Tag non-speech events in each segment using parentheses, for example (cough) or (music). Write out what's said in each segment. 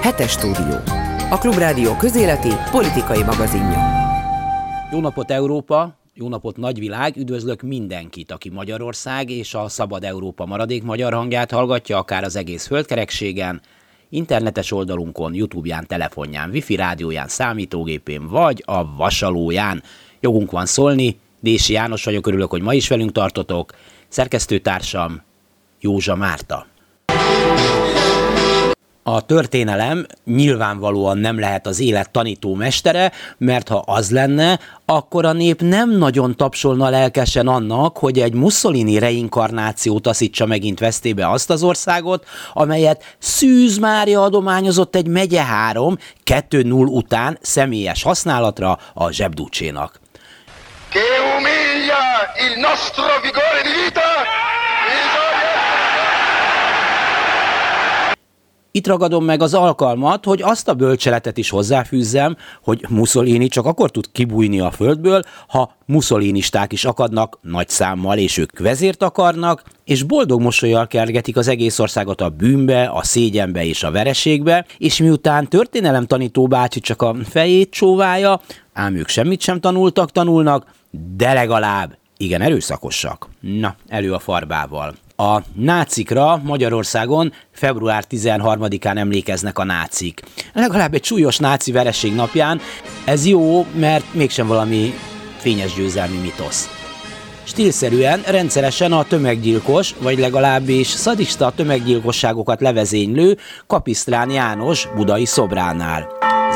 Hetes stúdió. A Klubrádió közéleti politikai magazinja. Jó napot Európa, jó napot nagyvilág, üdvözlök mindenkit, aki Magyarország és a Szabad Európa maradék magyar hangját hallgatja, akár az egész földkerekségen, internetes oldalunkon, Youtube-ján, telefonján, wifi rádióján, számítógépén vagy a vasalóján. Jogunk van szólni, Dési János vagyok, örülök, hogy ma is velünk tartotok. Szerkesztőtársam Józsa Márta. A történelem nyilvánvalóan nem lehet az élet tanító mestere, mert ha az lenne, akkor a nép nem nagyon tapsolna lelkesen annak, hogy egy Mussolini reinkarnáció taszítsa megint vesztébe azt az országot, amelyet Szűz Mária adományozott egy megye három 2-0 után személyes használatra a zsebdúcsénak. Che umiglia il nostro vigore di vita, Itt ragadom meg az alkalmat, hogy azt a bölcseletet is hozzáfűzzem, hogy Mussolini csak akkor tud kibújni a földből, ha musszolinisták is akadnak nagy számmal, és ők vezért akarnak, és boldog mosolyjal kergetik az egész országot a bűnbe, a szégyenbe és a vereségbe, és miután történelem tanító bácsi csak a fejét csóválja, ám ők semmit sem tanultak, tanulnak, de legalább igen erőszakosak. Na, elő a farbával. A nácikra Magyarországon február 13-án emlékeznek a nácik. Legalább egy súlyos náci vereség napján. Ez jó, mert mégsem valami fényes győzelmi mitosz. Stílszerűen, rendszeresen a tömeggyilkos, vagy legalábbis szadista tömeggyilkosságokat levezénylő Kapisztrán János budai szobránál.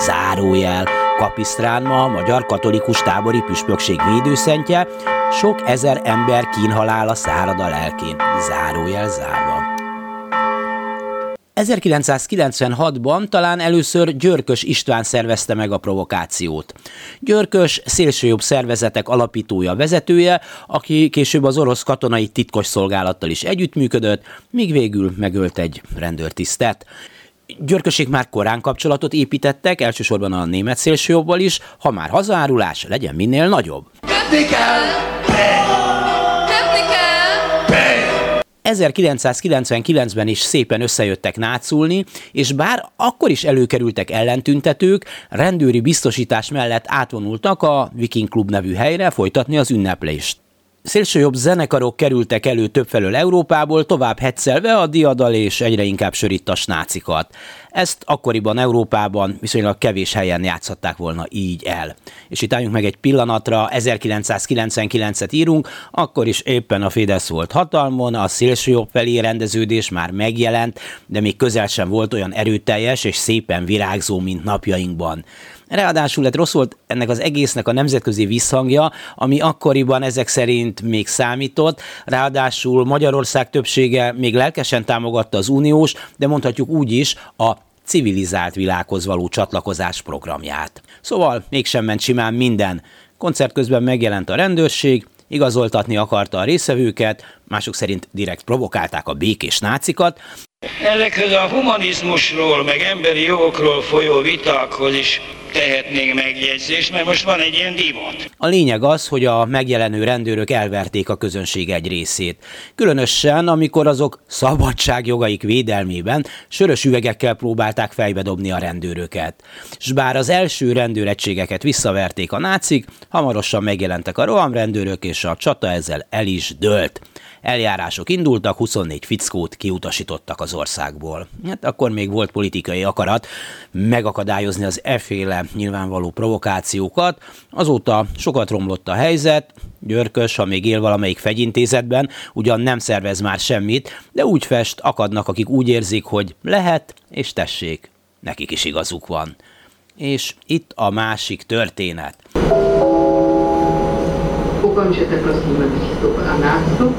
Zárójel. Kapisztrán ma a magyar katolikus tábori püspökség védőszentje, sok ezer ember kínhalála szárad a lelkén. Zárójel zárva. 1996-ban talán először Györkös István szervezte meg a provokációt. Györkös szélsőjobb szervezetek alapítója, vezetője, aki később az orosz katonai titkos szolgálattal is együttműködött, míg végül megölt egy rendőrtisztet. Györköség már korán kapcsolatot építettek, elsősorban a német szélsőjobbal is, ha már hazaárulás, legyen minél nagyobb. Kötni kell! 1999-ben is szépen összejöttek náculni, és bár akkor is előkerültek ellentüntetők, rendőri biztosítás mellett átvonultak a Viking Club nevű helyre folytatni az ünneplést. Szélsőjobb zenekarok kerültek elő többfelől Európából, tovább hetszelve a diadal és egyre inkább sörítas nácikat. Ezt akkoriban Európában viszonylag kevés helyen játszhatták volna így el. És itt álljunk meg egy pillanatra, 1999-et írunk, akkor is éppen a Fidesz volt hatalmon, a szélsőjobb felé rendeződés már megjelent, de még közel sem volt olyan erőteljes és szépen virágzó, mint napjainkban. Ráadásul lett rossz volt ennek az egésznek a nemzetközi visszhangja, ami akkoriban ezek szerint még számított, ráadásul Magyarország többsége még lelkesen támogatta az uniós, de mondhatjuk úgy is a civilizált világhoz való csatlakozás programját. Szóval mégsem ment simán minden. Koncert közben megjelent a rendőrség, igazoltatni akarta a részevőket, mások szerint direkt provokálták a békés nácikat. Ezekhez a humanizmusról, meg emberi jogokról folyó vitákhoz is tehetnénk megjegyzést, mert most van egy ilyen divat. A lényeg az, hogy a megjelenő rendőrök elverték a közönség egy részét. Különösen, amikor azok szabadságjogaik védelmében sörös üvegekkel próbálták fejbe dobni a rendőröket. S bár az első rendőregységeket visszaverték a nácik, hamarosan megjelentek a rohamrendőrök, és a csata ezzel el is dőlt. Eljárások indultak, 24 fickót kiutasítottak az országból. Hát akkor még volt politikai akarat megakadályozni az efféle nyilvánvaló provokációkat. Azóta sokat romlott a helyzet, Györkös, ha még él valamelyik fegyintézetben, ugyan nem szervez már semmit, de úgy fest, akadnak, akik úgy érzik, hogy lehet, és tessék, nekik is igazuk van. És itt a másik történet. Ukončete prosím přístup a nástup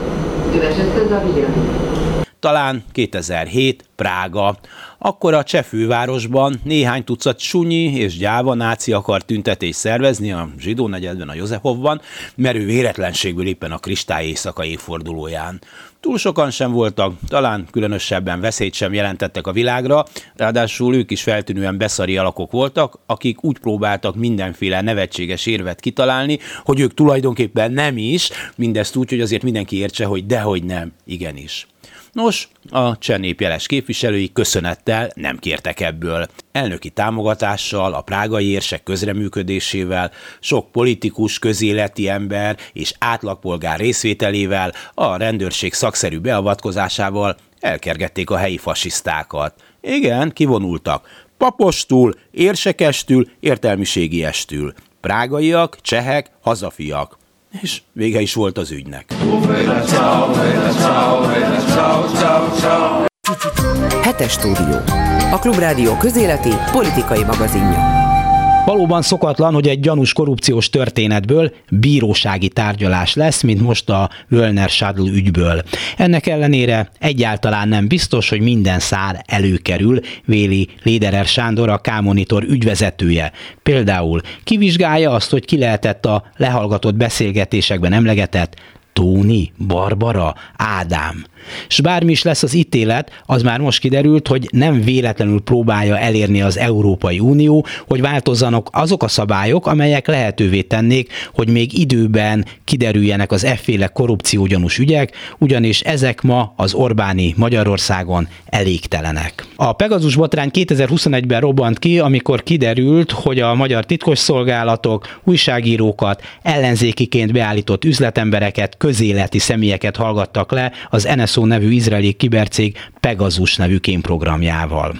talán 2007, Prága. Akkor a cseh fővárosban néhány tucat sunyi és gyáva náci akart tüntetést szervezni a zsidó negyedben, a Józsefovban, merő véletlenségből éppen a kristály éjszaka évfordulóján. Túl sokan sem voltak, talán különösebben veszélyt sem jelentettek a világra, ráadásul ők is feltűnően beszari alakok voltak, akik úgy próbáltak mindenféle nevetséges érvet kitalálni, hogy ők tulajdonképpen nem is, mindezt úgy, hogy azért mindenki értse, hogy dehogy nem, igenis. Nos, a csenépjeles képviselői köszönettel nem kértek ebből. Elnöki támogatással, a prágai érsek közreműködésével, sok politikus, közéleti ember és átlagpolgár részvételével, a rendőrség szakszerű beavatkozásával elkergették a helyi fasisztákat. Igen, kivonultak. Papostul, érsekestül, értelmiségiestül. Prágaiak, csehek, hazafiak. És vége is volt az ügynek. Hetes stúdió. A Klubrádió közéleti politikai magazinja. Valóban szokatlan, hogy egy gyanús korrupciós történetből bírósági tárgyalás lesz, mint most a Wölner Schadl ügyből. Ennek ellenére egyáltalán nem biztos, hogy minden szár előkerül, véli Léderer Sándor, a K-monitor ügyvezetője. Például kivizsgálja azt, hogy ki lehetett a lehallgatott beszélgetésekben emlegetett Tóni, Barbara, Ádám. És bármi is lesz az ítélet, az már most kiderült, hogy nem véletlenül próbálja elérni az Európai Unió, hogy változzanak azok a szabályok, amelyek lehetővé tennék, hogy még időben kiderüljenek az efféle korrupciógyanús ügyek, ugyanis ezek ma az Orbáni Magyarországon elégtelenek. A Pegazus botrány 2021-ben robbant ki, amikor kiderült, hogy a magyar titkosszolgálatok újságírókat, ellenzékiként beállított üzletembereket, közéleti személyeket hallgattak le az NS NSO nevű izraeli kibercég Pegasus nevű kémprogramjával.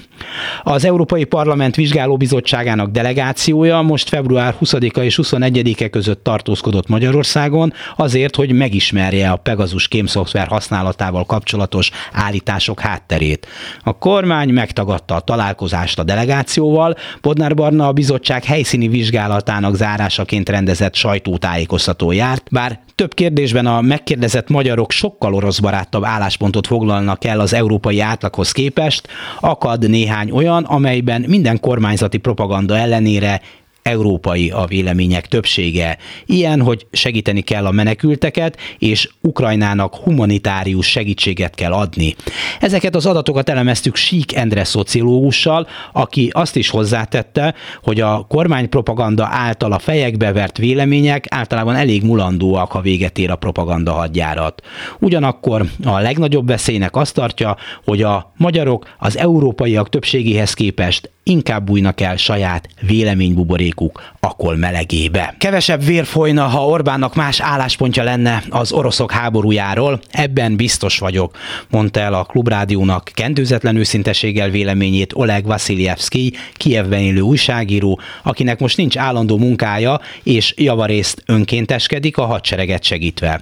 Az Európai Parlament Vizsgálóbizottságának delegációja most február 20-a és 21-e között tartózkodott Magyarországon azért, hogy megismerje a Pegasus kémszoftver használatával kapcsolatos állítások hátterét. A kormány megtagadta a találkozást a delegációval, Bodnár Barna a bizottság helyszíni vizsgálatának zárásaként rendezett sajtótájékoztató járt, bár több kérdésben a megkérdezett magyarok sokkal orosz barátabb álláspontot foglalnak el az európai átlaghoz képest, akad néhány olyan, amelyben minden kormányzati propaganda ellenére európai a vélemények többsége. Ilyen, hogy segíteni kell a menekülteket, és Ukrajnának humanitárius segítséget kell adni. Ezeket az adatokat elemeztük Sík Endre szociológussal, aki azt is hozzátette, hogy a kormánypropaganda által a fejekbe vert vélemények általában elég mulandóak, ha véget ér a propaganda hadjárat. Ugyanakkor a legnagyobb veszélynek azt tartja, hogy a magyarok az európaiak többségéhez képest inkább bújnak el saját véleménybuborékuk akol melegébe. Kevesebb vér folyna, ha Orbánnak más álláspontja lenne az oroszok háborújáról, ebben biztos vagyok, mondta el a Klubrádiónak kendőzetlen őszinteséggel véleményét Oleg Vasiljevski, Kievben élő újságíró, akinek most nincs állandó munkája, és javarészt önkénteskedik a hadsereget segítve.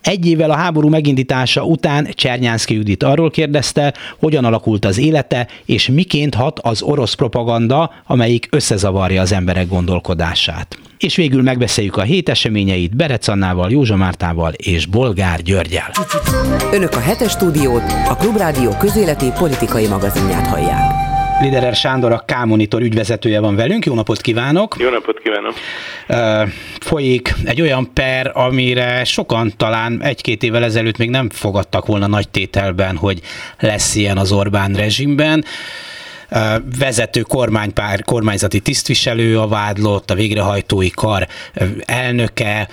Egy évvel a háború megindítása után Csernyánszki Judit arról kérdezte, hogyan alakult az élete, és miként hat az orosz propaganda, amelyik összezavarja az emberek gondolkodását. És végül megbeszéljük a hét eseményeit Berec Annával, Józsa Mártával és Bolgár Györgyel. Önök a hetes stúdiót, a Klubrádió közéleti politikai magazinját hallják. Liderer Sándor, a K-monitor ügyvezetője van velünk. Jó napot kívánok! Jó napot kívánok! Folyik egy olyan per, amire sokan talán egy-két évvel ezelőtt még nem fogadtak volna nagy tételben, hogy lesz ilyen az Orbán rezsimben vezető kormánypár, kormányzati tisztviselő a vádlott, a végrehajtói kar elnöke,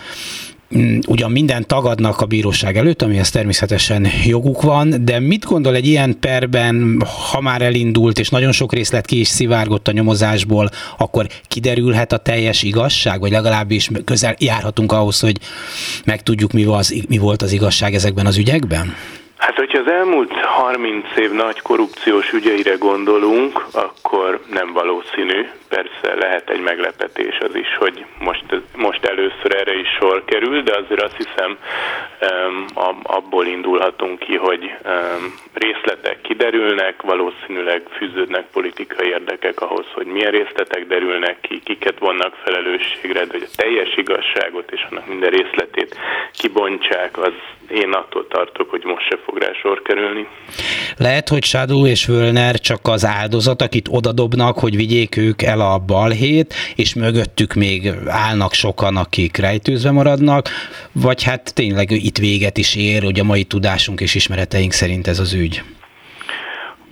mm, ugyan minden tagadnak a bíróság előtt, amihez természetesen joguk van, de mit gondol egy ilyen perben, ha már elindult, és nagyon sok részlet ki is szivárgott a nyomozásból, akkor kiderülhet a teljes igazság, vagy legalábbis közel járhatunk ahhoz, hogy megtudjuk, mi, az, mi volt az igazság ezekben az ügyekben? Hát, hogyha az elmúlt 30 év nagy korrupciós ügyeire gondolunk, akkor nem valószínű. Persze lehet egy meglepetés az is, hogy most, most először erre is sor kerül, de azért azt hiszem abból indulhatunk ki, hogy részletek kiderülnek, valószínűleg fűződnek politikai érdekek ahhoz, hogy milyen részletek derülnek ki, kiket vannak felelősségre, de hogy a teljes igazságot és annak minden részletét kibontsák, az én attól tartok, hogy most se fog rá sor kerülni. Lehet, hogy Sádó és Völner csak az áldozat, akit odadobnak, hogy vigyék ők el a balhét, és mögöttük még állnak sokan, akik rejtőzve maradnak, vagy hát tényleg itt véget is ér, hogy a mai tudásunk és ismereteink szerint ez az ügy?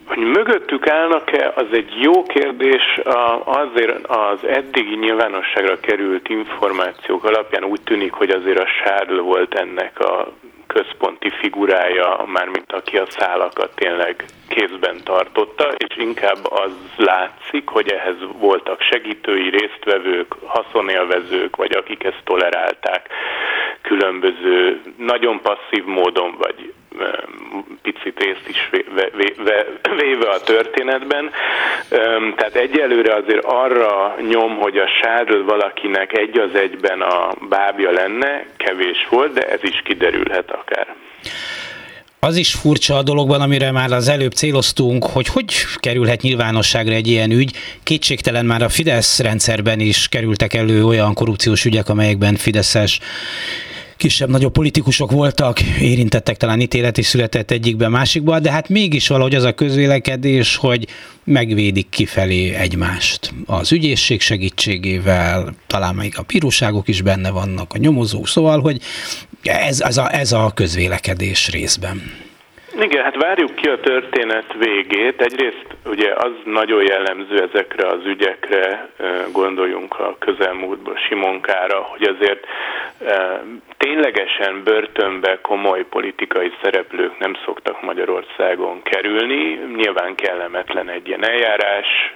Hogy mögöttük állnak-e, az egy jó kérdés. Azért az eddigi nyilvánosságra került információk alapján úgy tűnik, hogy azért a Sárl volt ennek a központi figurája, mármint aki a szálakat tényleg kézben tartotta, és inkább az látszik, hogy ehhez voltak segítői, résztvevők, haszonélvezők, vagy akik ezt tolerálták. Különböző, nagyon passzív módon, vagy picit részt is véve a történetben. Tehát egyelőre azért arra nyom, hogy a Sárl valakinek egy az egyben a bábja lenne, kevés volt, de ez is kiderülhet akár. Az is furcsa a dologban, amire már az előbb céloztunk, hogy hogy kerülhet nyilvánosságra egy ilyen ügy. Kétségtelen már a Fidesz rendszerben is kerültek elő olyan korrupciós ügyek, amelyekben Fideszes kisebb-nagyobb politikusok voltak, érintettek, talán ítélet is született egyikben, másikban, de hát mégis valahogy az a közvélekedés, hogy megvédik kifelé egymást. Az ügyészség segítségével, talán még a bíróságok is benne vannak, a nyomozók, szóval, hogy ez, ez, a, ez a közvélekedés részben. Igen, hát várjuk ki a történet végét. Egyrészt ugye az nagyon jellemző ezekre az ügyekre, gondoljunk a közelmúltban Simonkára, hogy azért ténylegesen börtönbe komoly politikai szereplők nem szoktak Magyarországon kerülni. Nyilván kellemetlen egy ilyen eljárás,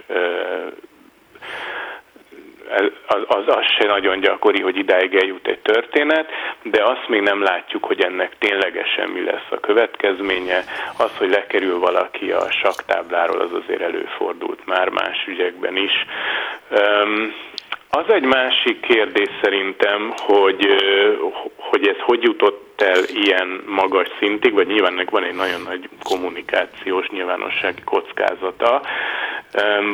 az, az, az se nagyon gyakori, hogy idáig eljut egy történet, de azt még nem látjuk, hogy ennek ténylegesen mi lesz a következménye. Az, hogy lekerül valaki a saktábláról, az azért előfordult már más ügyekben is. Um, az egy másik kérdés szerintem, hogy, hogy ez hogy jutott el ilyen magas szintig, vagy nyilván ennek van egy nagyon nagy kommunikációs nyilvánossági kockázata.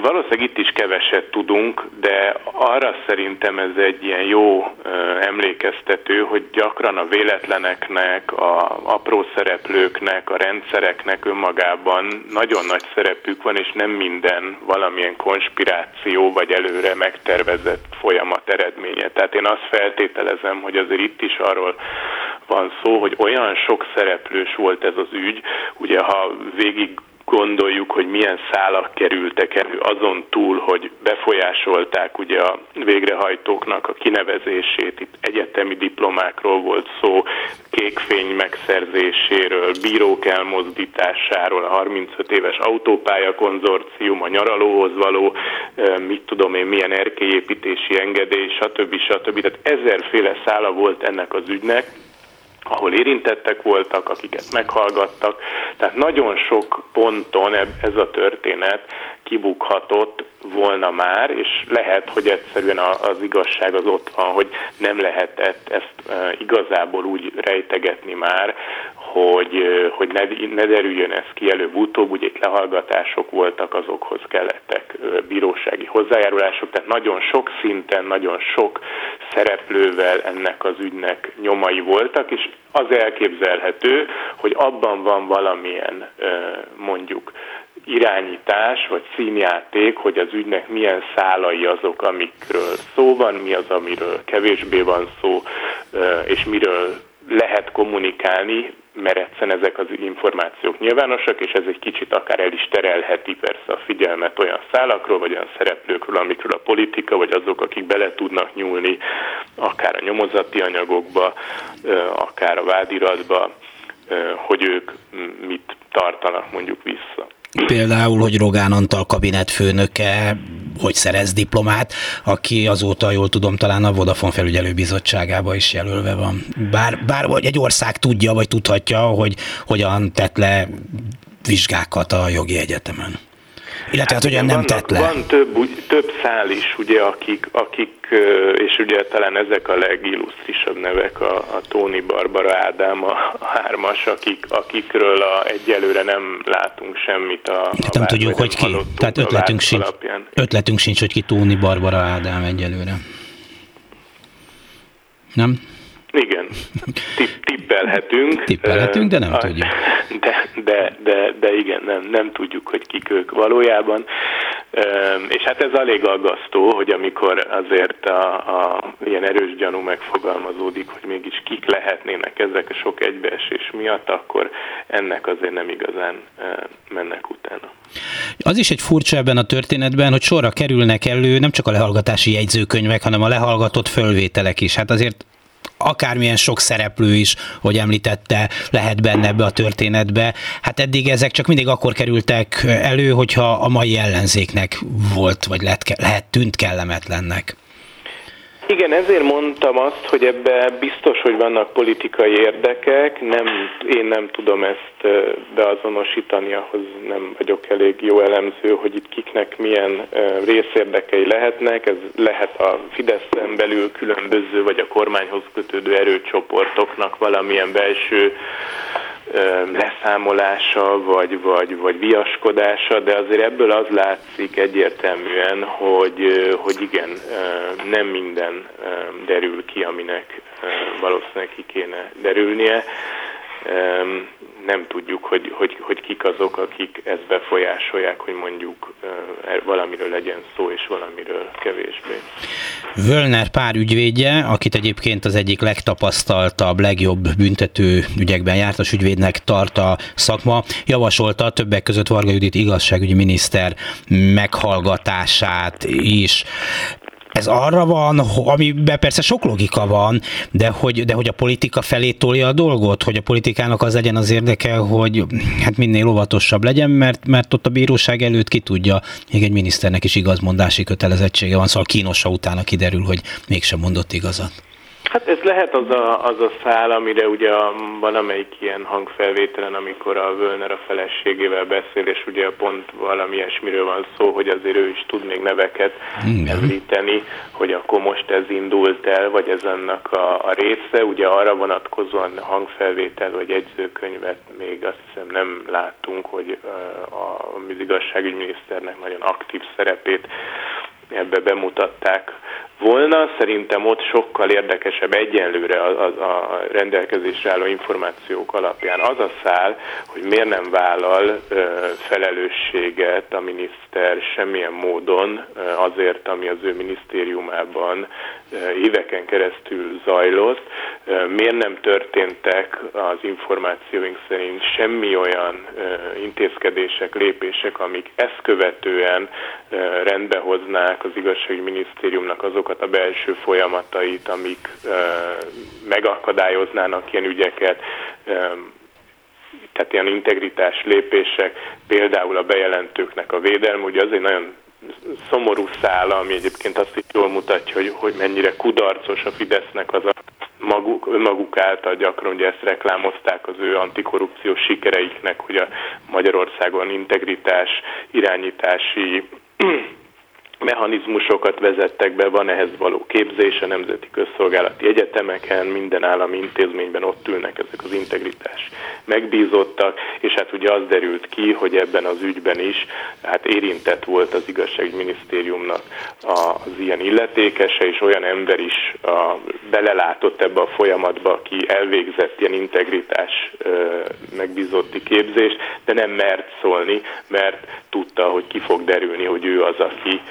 Valószínűleg itt is keveset tudunk, de arra szerintem ez egy ilyen jó emlékeztető, hogy gyakran a véletleneknek, a apró szereplőknek, a rendszereknek önmagában nagyon nagy szerepük van, és nem minden valamilyen konspiráció vagy előre megtervezett folyamat eredménye. Tehát én azt feltételezem, hogy azért itt is arról van szó, hogy olyan sok szereplős volt ez az ügy, ugye ha végig gondoljuk, hogy milyen szálak kerültek elő azon túl, hogy befolyásolták ugye a végrehajtóknak a kinevezését, itt egyetemi diplomákról volt szó, kékfény megszerzéséről, bírók elmozdításáról, a 35 éves autópálya konzorcium, a nyaralóhoz való, mit tudom én, milyen erkélyépítési engedély, stb. stb. Tehát ezerféle szála volt ennek az ügynek, ahol érintettek voltak, akiket meghallgattak. Tehát nagyon sok ponton ez a történet kibukhatott volna már, és lehet, hogy egyszerűen az igazság az ott van, hogy nem lehetett ezt igazából úgy rejtegetni már, hogy, hogy ne, ne derüljön ez ki előbb-utóbb, ugye itt lehallgatások voltak, azokhoz kellettek bírósági hozzájárulások, tehát nagyon sok szinten, nagyon sok szereplővel ennek az ügynek nyomai voltak, és az elképzelhető, hogy abban van valamilyen mondjuk irányítás vagy színjáték, hogy az ügynek milyen szálai azok, amikről szó van, mi az, amiről kevésbé van szó, és miről lehet kommunikálni, mert egyszerűen ezek az információk nyilvánosak, és ez egy kicsit akár el is terelheti persze a figyelmet olyan szálakról, vagy olyan szereplőkről, amikről a politika, vagy azok, akik bele tudnak nyúlni, akár a nyomozati anyagokba, akár a vádiratba, hogy ők mit tartanak mondjuk vissza. Például, hogy Rogán Antal kabinetfőnöke hogy szerez diplomát, aki azóta, jól tudom, talán a Vodafone felügyelőbizottságába is jelölve van. Bár, bár vagy egy ország tudja, vagy tudhatja, hogy hogyan tett le vizsgákat a jogi egyetemen. Illetve hát, hát ugye nem tett le. Van több, több szál is, ugye, akik, akik, és ugye talán ezek a legillusztrisabb nevek, a, a Tóni Barbara Ádám, a, a hármas, akik, akikről a, egyelőre nem látunk semmit a, a Nem tudjuk, hogy ki. Tehát ötletünk sincs, alapján. ötletünk sincs, hogy ki Tóni Barbara Ádám egyelőre. Nem? Igen, Tipp, tippelhetünk. Tippelhetünk, de nem uh, tudjuk. De, de, de, de igen, nem, nem tudjuk, hogy kik ők valójában. És hát ez elég aggasztó, hogy amikor azért a, a ilyen erős gyanú megfogalmazódik, hogy mégis kik lehetnének ezek a sok egybeesés miatt, akkor ennek azért nem igazán mennek utána. Az is egy furcsa ebben a történetben, hogy sorra kerülnek elő nem csak a lehallgatási jegyzőkönyvek, hanem a lehallgatott fölvételek is. Hát azért akármilyen sok szereplő is, hogy említette, lehet benne ebbe a történetbe. Hát eddig ezek csak mindig akkor kerültek elő, hogyha a mai ellenzéknek volt, vagy lehet, lehet tűnt kellemetlennek. Igen, ezért mondtam azt, hogy ebbe biztos, hogy vannak politikai érdekek, nem, én nem tudom ezt beazonosítani, ahhoz nem vagyok elég jó elemző, hogy itt kiknek milyen részérdekei lehetnek, ez lehet a Fideszen belül különböző, vagy a kormányhoz kötődő erőcsoportoknak valamilyen belső leszámolása, vagy, vagy, vagy viaskodása, de azért ebből az látszik egyértelműen, hogy, hogy igen, nem minden derül ki, aminek valószínűleg ki kéne derülnie. Nem tudjuk, hogy, hogy, hogy kik azok, akik ezt befolyásolják, hogy mondjuk er, valamiről legyen szó, és valamiről kevésbé. Völner pár ügyvédje, akit egyébként az egyik legtapasztaltabb, legjobb büntető ügyekben jártas ügyvédnek tart a szakma, javasolta többek között Varga Judit igazságügyi miniszter meghallgatását is ez arra van, amiben persze sok logika van, de hogy, de hogy a politika felé tolja a dolgot, hogy a politikának az legyen az érdeke, hogy hát minél óvatosabb legyen, mert, mert ott a bíróság előtt ki tudja, még egy miniszternek is igazmondási kötelezettsége van, szóval kínosa utána kiderül, hogy mégsem mondott igazat. Hát ez lehet az a, az a szál, amire ugye van amelyik ilyen hangfelvételen, amikor a Völner a feleségével beszél, és ugye pont valami ilyesmiről van szó, hogy azért ő is tud még neveket Igen. említeni, hogy akkor most ez indult el, vagy ez annak a, a része. Ugye arra vonatkozóan hangfelvétel vagy jegyzőkönyvet még azt hiszem nem láttunk, hogy a, a igazságügyminiszternek nagyon aktív szerepét ebbe bemutatták volna. Szerintem ott sokkal érdekesebb egyenlőre a, a, a rendelkezésre álló információk alapján az a szál, hogy miért nem vállal ö, felelősséget a miniszter semmilyen módon ö, azért, ami az ő minisztériumában ö, éveken keresztül zajlott. Ö, miért nem történtek az információink szerint semmi olyan ö, intézkedések, lépések, amik ezt követően ö, rendbehoznák az igazságügyminisztériumnak azok azokat a belső folyamatait, amik megakadályoznának ilyen ügyeket, tehát ilyen integritás lépések, például a bejelentőknek a védelme, ugye az egy nagyon szomorú szála, ami egyébként azt is jól mutatja, hogy, hogy mennyire kudarcos a Fidesznek az a maguk, önmaguk által gyakran ugye ezt reklámozták az ő antikorrupciós sikereiknek, hogy a Magyarországon integritás, irányítási mechanizmusokat vezettek be, van ehhez való képzés a nemzeti közszolgálati egyetemeken, minden állami intézményben ott ülnek ezek az integritás megbízottak, és hát ugye az derült ki, hogy ebben az ügyben is hát érintett volt az igazságügyminisztériumnak az ilyen illetékese, és olyan ember is a, belelátott ebbe a folyamatba, aki elvégzett ilyen integritás megbízotti képzést, de nem mert szólni, mert tudta, hogy ki fog derülni, hogy ő az, aki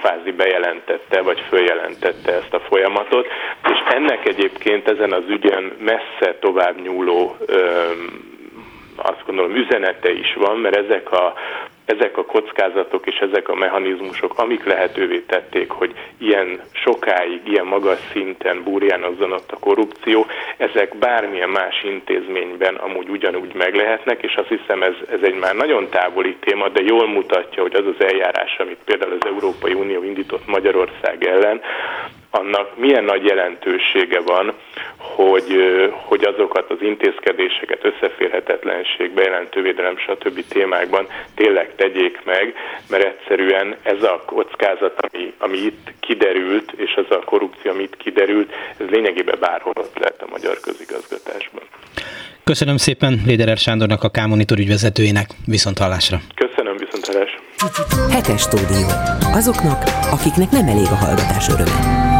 kvázi bejelentette, vagy följelentette ezt a folyamatot, és ennek egyébként ezen az ügyen messze tovább nyúló azt gondolom üzenete is van, mert ezek a ezek a kockázatok és ezek a mechanizmusok, amik lehetővé tették, hogy ilyen sokáig, ilyen magas szinten burjánozzon ott a korrupció, ezek bármilyen más intézményben amúgy ugyanúgy meg lehetnek, és azt hiszem ez, ez egy már nagyon távoli téma, de jól mutatja, hogy az az eljárás, amit például az Európai Unió indított Magyarország ellen, annak milyen nagy jelentősége van, hogy, hogy azokat az intézkedéseket, összeférhetetlenség, bejelentővédelem, stb. témákban tényleg tegyék meg, mert egyszerűen ez a kockázat, ami, ami itt kiderült, és az a korrupció, ami itt kiderült, ez lényegében bárhol ott lehet a magyar közigazgatásban. Köszönöm szépen Léderer Sándornak, a K-monitor ügyvezetőjének. Viszont hallásra. Köszönöm, viszont hallásra. Hetes stúdió. Azoknak, akiknek nem elég a hallgatás öröme.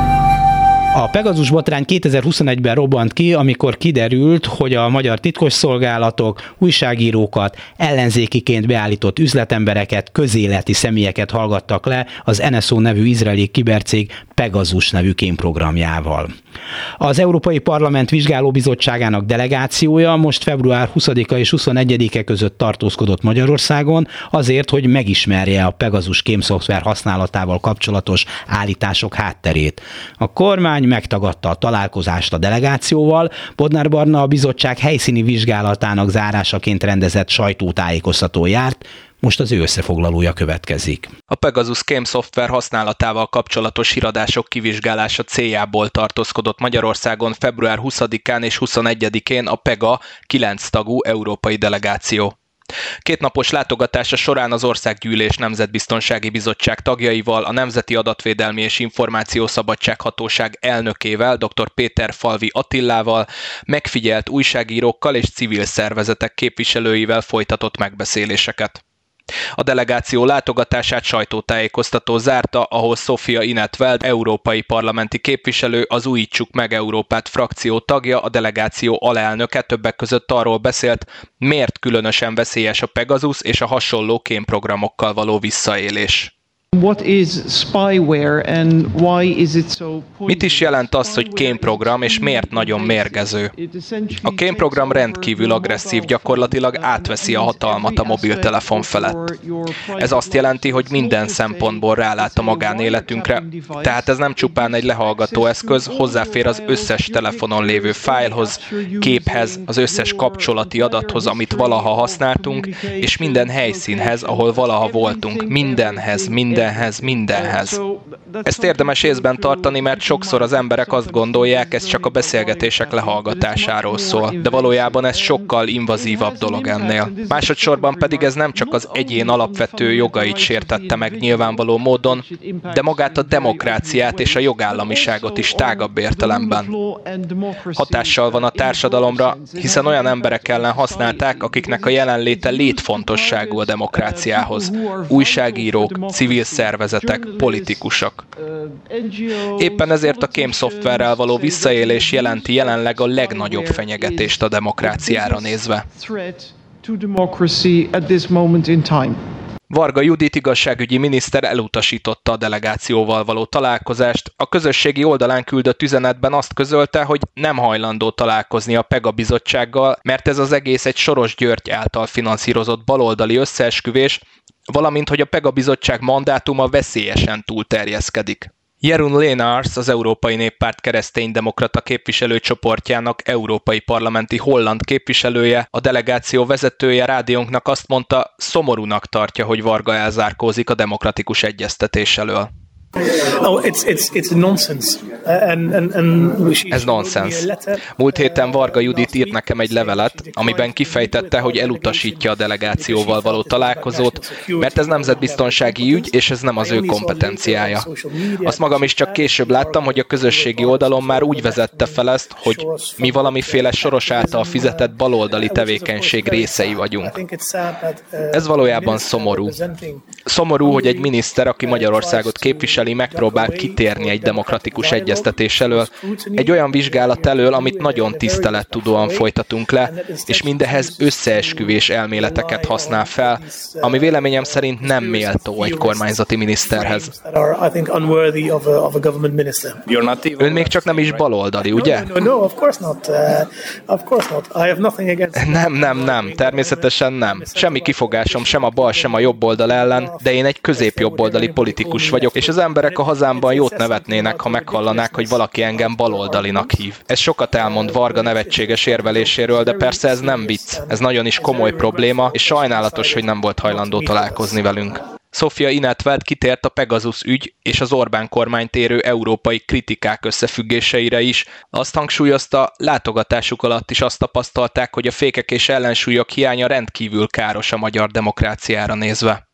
A Pegazus botrány 2021-ben robbant ki, amikor kiderült, hogy a magyar titkosszolgálatok újságírókat, ellenzékiként beállított üzletembereket, közéleti személyeket hallgattak le az NSO nevű izraeli kibercég Pegasus nevű kémprogramjával. Az Európai Parlament Vizsgálóbizottságának delegációja most február 20-a és 21-e között tartózkodott Magyarországon azért, hogy megismerje a Pegasus kémszoftver használatával kapcsolatos állítások hátterét. A kormány megtagadta a találkozást a delegációval, Bodnár Barna a bizottság helyszíni vizsgálatának zárásaként rendezett sajtótájékoztató járt, most az ő összefoglalója következik. A Pegasus Game szoftver használatával kapcsolatos híradások kivizsgálása céljából tartózkodott Magyarországon február 20-án és 21-én a PEGA 9 tagú európai delegáció. Két napos látogatása során az Országgyűlés Nemzetbiztonsági Bizottság tagjaival, a Nemzeti Adatvédelmi és Információszabadság Hatóság elnökével, dr. Péter Falvi Attillával, megfigyelt újságírókkal és civil szervezetek képviselőivel folytatott megbeszéléseket. A delegáció látogatását sajtótájékoztató zárta, ahol Sofia Inetveld, európai parlamenti képviselő, az Újítsuk meg Európát frakció tagja, a delegáció alelnöke többek között arról beszélt, miért különösen veszélyes a Pegasus és a hasonló kémprogramokkal való visszaélés. Mit is jelent az, hogy kémprogram, és miért nagyon mérgező? A kémprogram rendkívül agresszív, gyakorlatilag átveszi a hatalmat a mobiltelefon felett. Ez azt jelenti, hogy minden szempontból rálát a magánéletünkre, tehát ez nem csupán egy lehallgató eszköz, hozzáfér az összes telefonon lévő fájlhoz, képhez, az összes kapcsolati adathoz, amit valaha használtunk, és minden helyszínhez, ahol valaha voltunk, mindenhez, minden mindenhez, mindenhez. Ezt érdemes észben tartani, mert sokszor az emberek azt gondolják, ez csak a beszélgetések lehallgatásáról szól, de valójában ez sokkal invazívabb dolog ennél. Másodszorban pedig ez nem csak az egyén alapvető jogait sértette meg nyilvánvaló módon, de magát a demokráciát és a jogállamiságot is tágabb értelemben. Hatással van a társadalomra, hiszen olyan emberek ellen használták, akiknek a jelenléte létfontosságú a demokráciához. Újságírók, civil szervezetek, politikusok. Éppen ezért a kém szoftverrel való visszaélés jelenti jelenleg a legnagyobb fenyegetést a demokráciára nézve. Varga Judit igazságügyi miniszter elutasította a delegációval való találkozást. A közösségi oldalán küldött üzenetben azt közölte, hogy nem hajlandó találkozni a PEGA bizottsággal, mert ez az egész egy Soros György által finanszírozott baloldali összeesküvés, valamint hogy a PEGA bizottság mandátuma veszélyesen túlterjeszkedik. Jerun Lénars, az Európai Néppárt kereszténydemokrata képviselőcsoportjának európai parlamenti holland képviselője, a delegáció vezetője rádiónknak azt mondta, szomorúnak tartja, hogy Varga elzárkózik a demokratikus egyeztetés elől. Oh, and Ez nonsens. Múlt héten Varga Judit írt nekem egy levelet, amiben kifejtette, hogy elutasítja a delegációval való találkozót, mert ez nemzetbiztonsági ügy, és ez nem az ő kompetenciája. Azt magam is csak később láttam, hogy a közösségi oldalon már úgy vezette fel ezt, hogy mi valamiféle soros által fizetett baloldali tevékenység részei vagyunk. Ez valójában szomorú. Szomorú, hogy egy miniszter, aki Magyarországot képvisel, képviseli, megpróbál kitérni egy demokratikus egyeztetés elől, egy olyan vizsgálat elől, amit nagyon tisztelettudóan folytatunk le, és mindehez összeesküvés elméleteket használ fel, ami véleményem szerint nem méltó egy kormányzati miniszterhez. Ön még csak nem is baloldali, ugye? Nem, nem, nem, természetesen nem. Semmi kifogásom sem a bal, sem a jobb oldal ellen, de én egy középjobboldali politikus vagyok, és az emberek a hazámban jót nevetnének, ha meghalllanák, hogy valaki engem baloldalinak hív. Ez sokat elmond Varga nevetséges érveléséről, de persze ez nem vicc. Ez nagyon is komoly probléma, és sajnálatos, hogy nem volt hajlandó találkozni velünk. Sofia Inetveld kitért a Pegasus ügy és az Orbán kormány térő európai kritikák összefüggéseire is. Azt hangsúlyozta, látogatásuk alatt is azt tapasztalták, hogy a fékek és ellensúlyok hiánya rendkívül káros a magyar demokráciára nézve.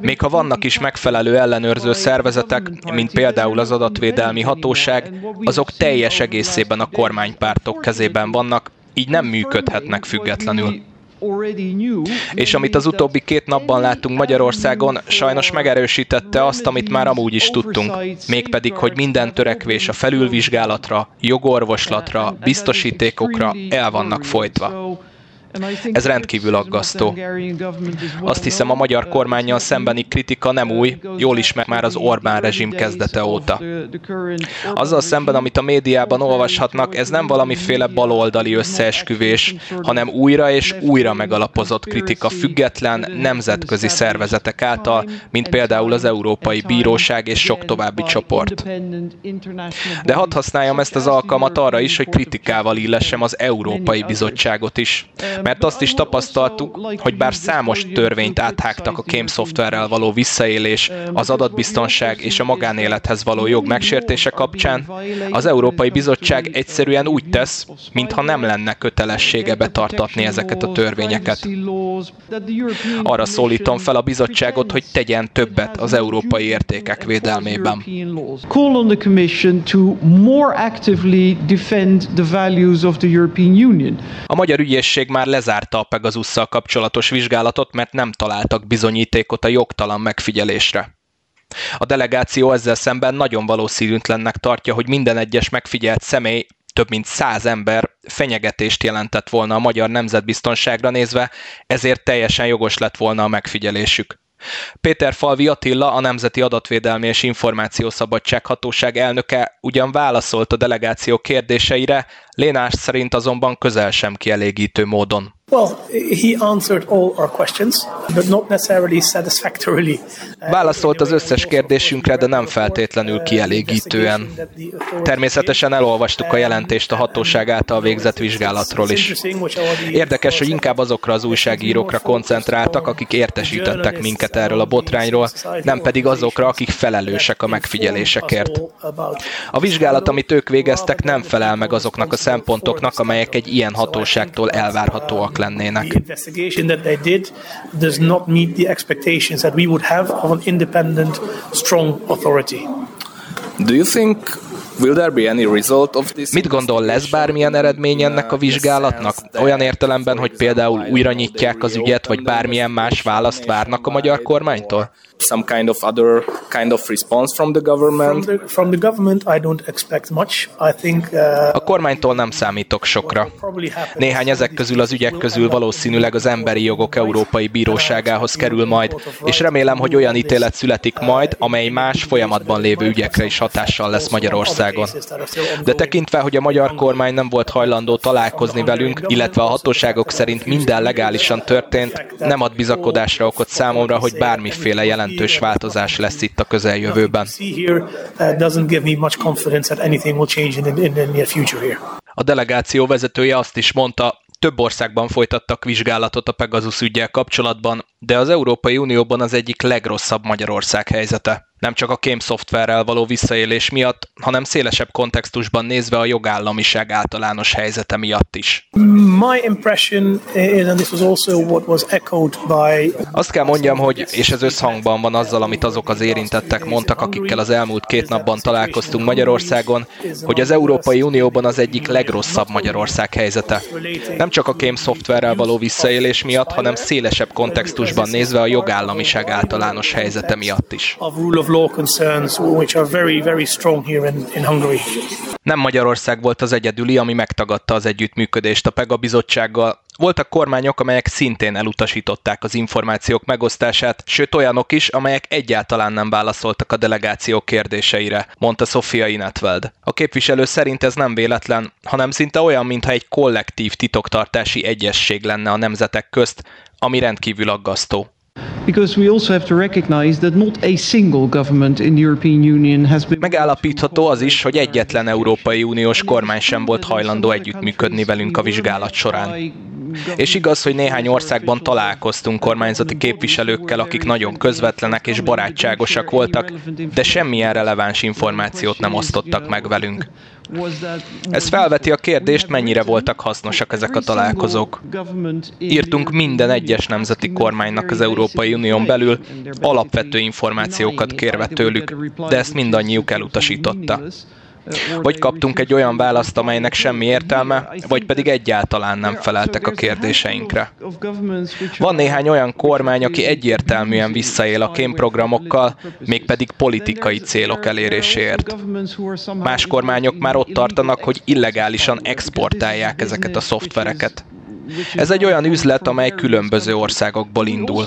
Még ha vannak is megfelelő ellenőrző szervezetek, mint például az adatvédelmi hatóság, azok teljes egészében a kormánypártok kezében vannak, így nem működhetnek függetlenül. És amit az utóbbi két napban láttunk Magyarországon, sajnos megerősítette azt, amit már amúgy is tudtunk, mégpedig, hogy minden törekvés a felülvizsgálatra, jogorvoslatra, biztosítékokra el vannak folytva. Ez rendkívül aggasztó. Azt hiszem, a magyar kormányjal szembeni kritika nem új, jól ismer már az Orbán rezsim kezdete óta. Azzal szemben, amit a médiában olvashatnak, ez nem valamiféle baloldali összeesküvés, hanem újra és újra megalapozott kritika független nemzetközi szervezetek által, mint például az Európai Bíróság és sok további csoport. De hadd használjam ezt az alkalmat arra is, hogy kritikával illessem az Európai Bizottságot is. Mert azt is tapasztaltuk, hogy bár számos törvényt áthágtak a kém szoftverrel való visszaélés, az adatbiztonság és a magánélethez való jog megsértése kapcsán, az Európai Bizottság egyszerűen úgy tesz, mintha nem lenne kötelessége betartatni ezeket a törvényeket. Arra szólítom fel a bizottságot, hogy tegyen többet az európai értékek védelmében. Call on the Commission to more actively defend the values of the European Union. A magyar ügyészség már lezárta a Pegasusszal kapcsolatos vizsgálatot, mert nem találtak bizonyítékot a jogtalan megfigyelésre. A delegáció ezzel szemben nagyon valószínűtlennek tartja, hogy minden egyes megfigyelt személy több mint száz ember fenyegetést jelentett volna a magyar nemzetbiztonságra nézve, ezért teljesen jogos lett volna a megfigyelésük. Péter Falvi Attila, a Nemzeti Adatvédelmi és Információszabadság Hatóság elnöke ugyan válaszolt a delegáció kérdéseire, Lénás szerint azonban közel sem kielégítő módon. Well, he answered all our questions, but not necessarily satisfactorily. Válaszolt az összes kérdésünkre, de nem feltétlenül kielégítően. Természetesen elolvastuk a jelentést a hatóság által végzett vizsgálatról is. Érdekes, hogy inkább azokra az újságírókra koncentráltak, akik értesítettek minket erről a botrányról, nem pedig azokra, akik felelősek a megfigyelésekért. A vizsgálat, amit ők végeztek, nem felel meg azoknak a szempontoknak, amelyek egy ilyen hatóságtól elvárhatóak lennének. Does not meet the expectations that we would have of an independent, strong authority. Do you think Will there be any result of this Mit gondol, lesz bármilyen eredmény ennek a vizsgálatnak? Olyan értelemben, hogy például újra nyitják az ügyet, vagy bármilyen más választ várnak a magyar kormánytól? Some kind of other kind of response from the government? From the, from the government I don't expect much. I think, uh, a kormánytól nem számítok sokra. Néhány ezek közül az ügyek közül valószínűleg az Emberi Jogok Európai Bíróságához kerül majd, és remélem, hogy olyan ítélet születik majd, amely más folyamatban lévő ügyekre is hatással lesz Magyarország Magyarországon. De tekintve, hogy a magyar kormány nem volt hajlandó találkozni velünk, illetve a hatóságok szerint minden legálisan történt, nem ad bizakodásra okot számomra, hogy bármiféle jelentős változás lesz itt a közeljövőben. A delegáció vezetője azt is mondta, több országban folytattak vizsgálatot a Pegasus ügyel kapcsolatban, de az Európai Unióban az egyik legrosszabb Magyarország helyzete nem csak a kém szoftverrel való visszaélés miatt, hanem szélesebb kontextusban nézve a jogállamiság általános helyzete miatt is. My impression is, and this was also what was echoed by... Azt kell mondjam, hogy, és ez összhangban van azzal, amit azok az érintettek mondtak, akikkel az elmúlt két napban találkoztunk Magyarországon, hogy az Európai Unióban az egyik legrosszabb Magyarország helyzete. Nem csak a kém szoftverrel való visszaélés miatt, hanem szélesebb kontextusban nézve a jogállamiság általános helyzete miatt is law concerns which are very, very strong here in, in Hungary. Nem Magyarország volt az egyedüli, ami megtagadta az együttműködést a PEGA bizottsággal. Voltak kormányok, amelyek szintén elutasították az információk megosztását, sőt olyanok is, amelyek egyáltalán nem válaszoltak a delegáció kérdéseire, mondta Sofia Inetveld. A képviselő szerint ez nem véletlen, hanem szinte olyan, mintha egy kollektív titoktartási egyesség lenne a nemzetek közt, ami rendkívül aggasztó. Megállapítható az is, hogy egyetlen Európai Uniós kormány sem volt hajlandó együttműködni velünk a vizsgálat során. És igaz, hogy néhány országban találkoztunk kormányzati képviselőkkel, akik nagyon közvetlenek és barátságosak voltak, de semmilyen releváns információt nem osztottak meg velünk. Ez felveti a kérdést, mennyire voltak hasznosak ezek a találkozók. Írtunk minden egyes nemzeti kormánynak az Európai Unión belül, alapvető információkat kérve tőlük, de ezt mindannyiuk elutasította. Vagy kaptunk egy olyan választ, amelynek semmi értelme, vagy pedig egyáltalán nem feleltek a kérdéseinkre. Van néhány olyan kormány, aki egyértelműen visszaél a kémprogramokkal, mégpedig politikai célok eléréséért. Más kormányok már ott tartanak, hogy illegálisan exportálják ezeket a szoftvereket. Ez egy olyan üzlet, amely különböző országokból indul.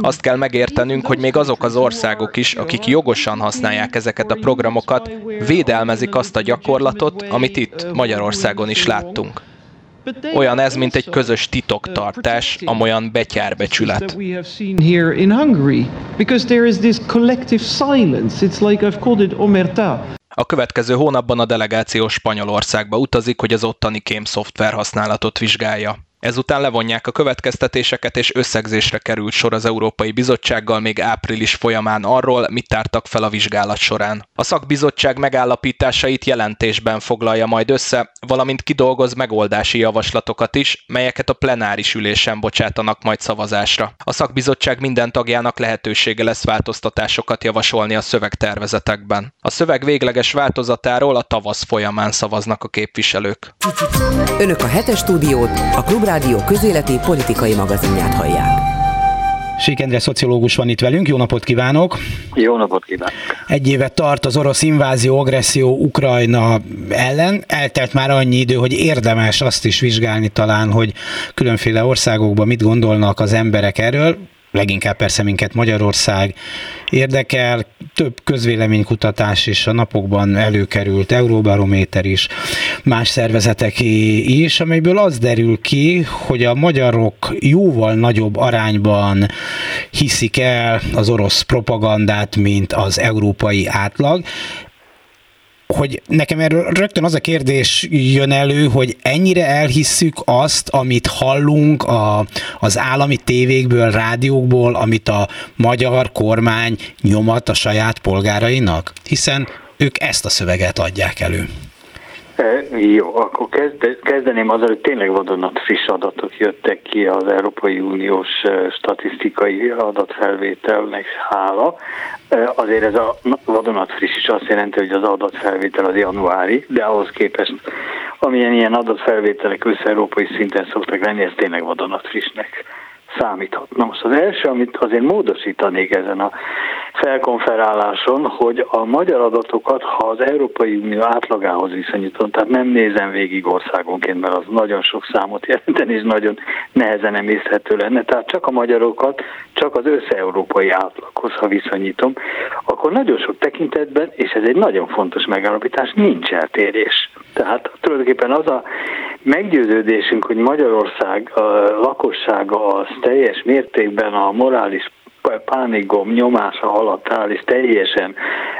Azt kell megértenünk, hogy még azok az országok is, akik jogosan használják ezeket a programokat, védelmezik azt a gyakorlatot, amit itt Magyarországon is láttunk. Olyan ez, mint egy közös titoktartás, amolyan betyárbecsület. A következő hónapban a delegáció Spanyolországba utazik, hogy az ottani kém szoftver használatot vizsgálja. Ezután levonják a következtetéseket, és összegzésre került sor az Európai Bizottsággal még április folyamán arról, mit tártak fel a vizsgálat során. A szakbizottság megállapításait jelentésben foglalja majd össze, valamint kidolgoz megoldási javaslatokat is, melyeket a plenáris ülésen bocsátanak majd szavazásra. A szakbizottság minden tagjának lehetősége lesz változtatásokat javasolni a szövegtervezetekben. A szöveg végleges változatáról a tavasz folyamán szavaznak a képviselők. Önök a hetes stúdiót, a Klubrádió Rádió közéleti politikai magazinját hallják. Sék Endre szociológus van itt velünk, jó napot kívánok! Jó napot kívánok! Egy évet tart az orosz invázió, agresszió Ukrajna ellen. Eltelt már annyi idő, hogy érdemes azt is vizsgálni talán, hogy különféle országokban mit gondolnak az emberek erről leginkább persze minket Magyarország érdekel, több közvéleménykutatás is a napokban előkerült, Euróbarométer is, más szervezetek is, amelyből az derül ki, hogy a magyarok jóval nagyobb arányban hiszik el az orosz propagandát, mint az európai átlag hogy nekem erről rögtön az a kérdés jön elő, hogy ennyire elhisszük azt, amit hallunk a, az állami tévékből, rádiókból, amit a magyar kormány nyomat a saját polgárainak? Hiszen ők ezt a szöveget adják elő. Jó, akkor kezd, kezdeném azzal, hogy tényleg vadonat friss adatok jöttek ki az Európai Uniós statisztikai adatfelvételnek hála. Azért ez a vadonat friss is azt jelenti, hogy az adatfelvétel az januári, de ahhoz képest, amilyen ilyen adatfelvételek össze-európai szinten szoktak lenni, ez tényleg vadonat frissnek számíthat. Na most az első, amit azért módosítanék ezen a felkonferáláson, hogy a magyar adatokat, ha az Európai Unió átlagához viszonyítom, tehát nem nézem végig országonként, mert az nagyon sok számot jelenteni, és nagyon nehezen emészhető lenne, tehát csak a magyarokat, csak az össze-európai átlaghoz, ha viszonyítom, akkor nagyon sok tekintetben, és ez egy nagyon fontos megállapítás, nincs eltérés. Tehát tulajdonképpen az a meggyőződésünk, hogy Magyarország a lakossága az teljes mértékben a morális pánikgom nyomása alatt áll, és teljesen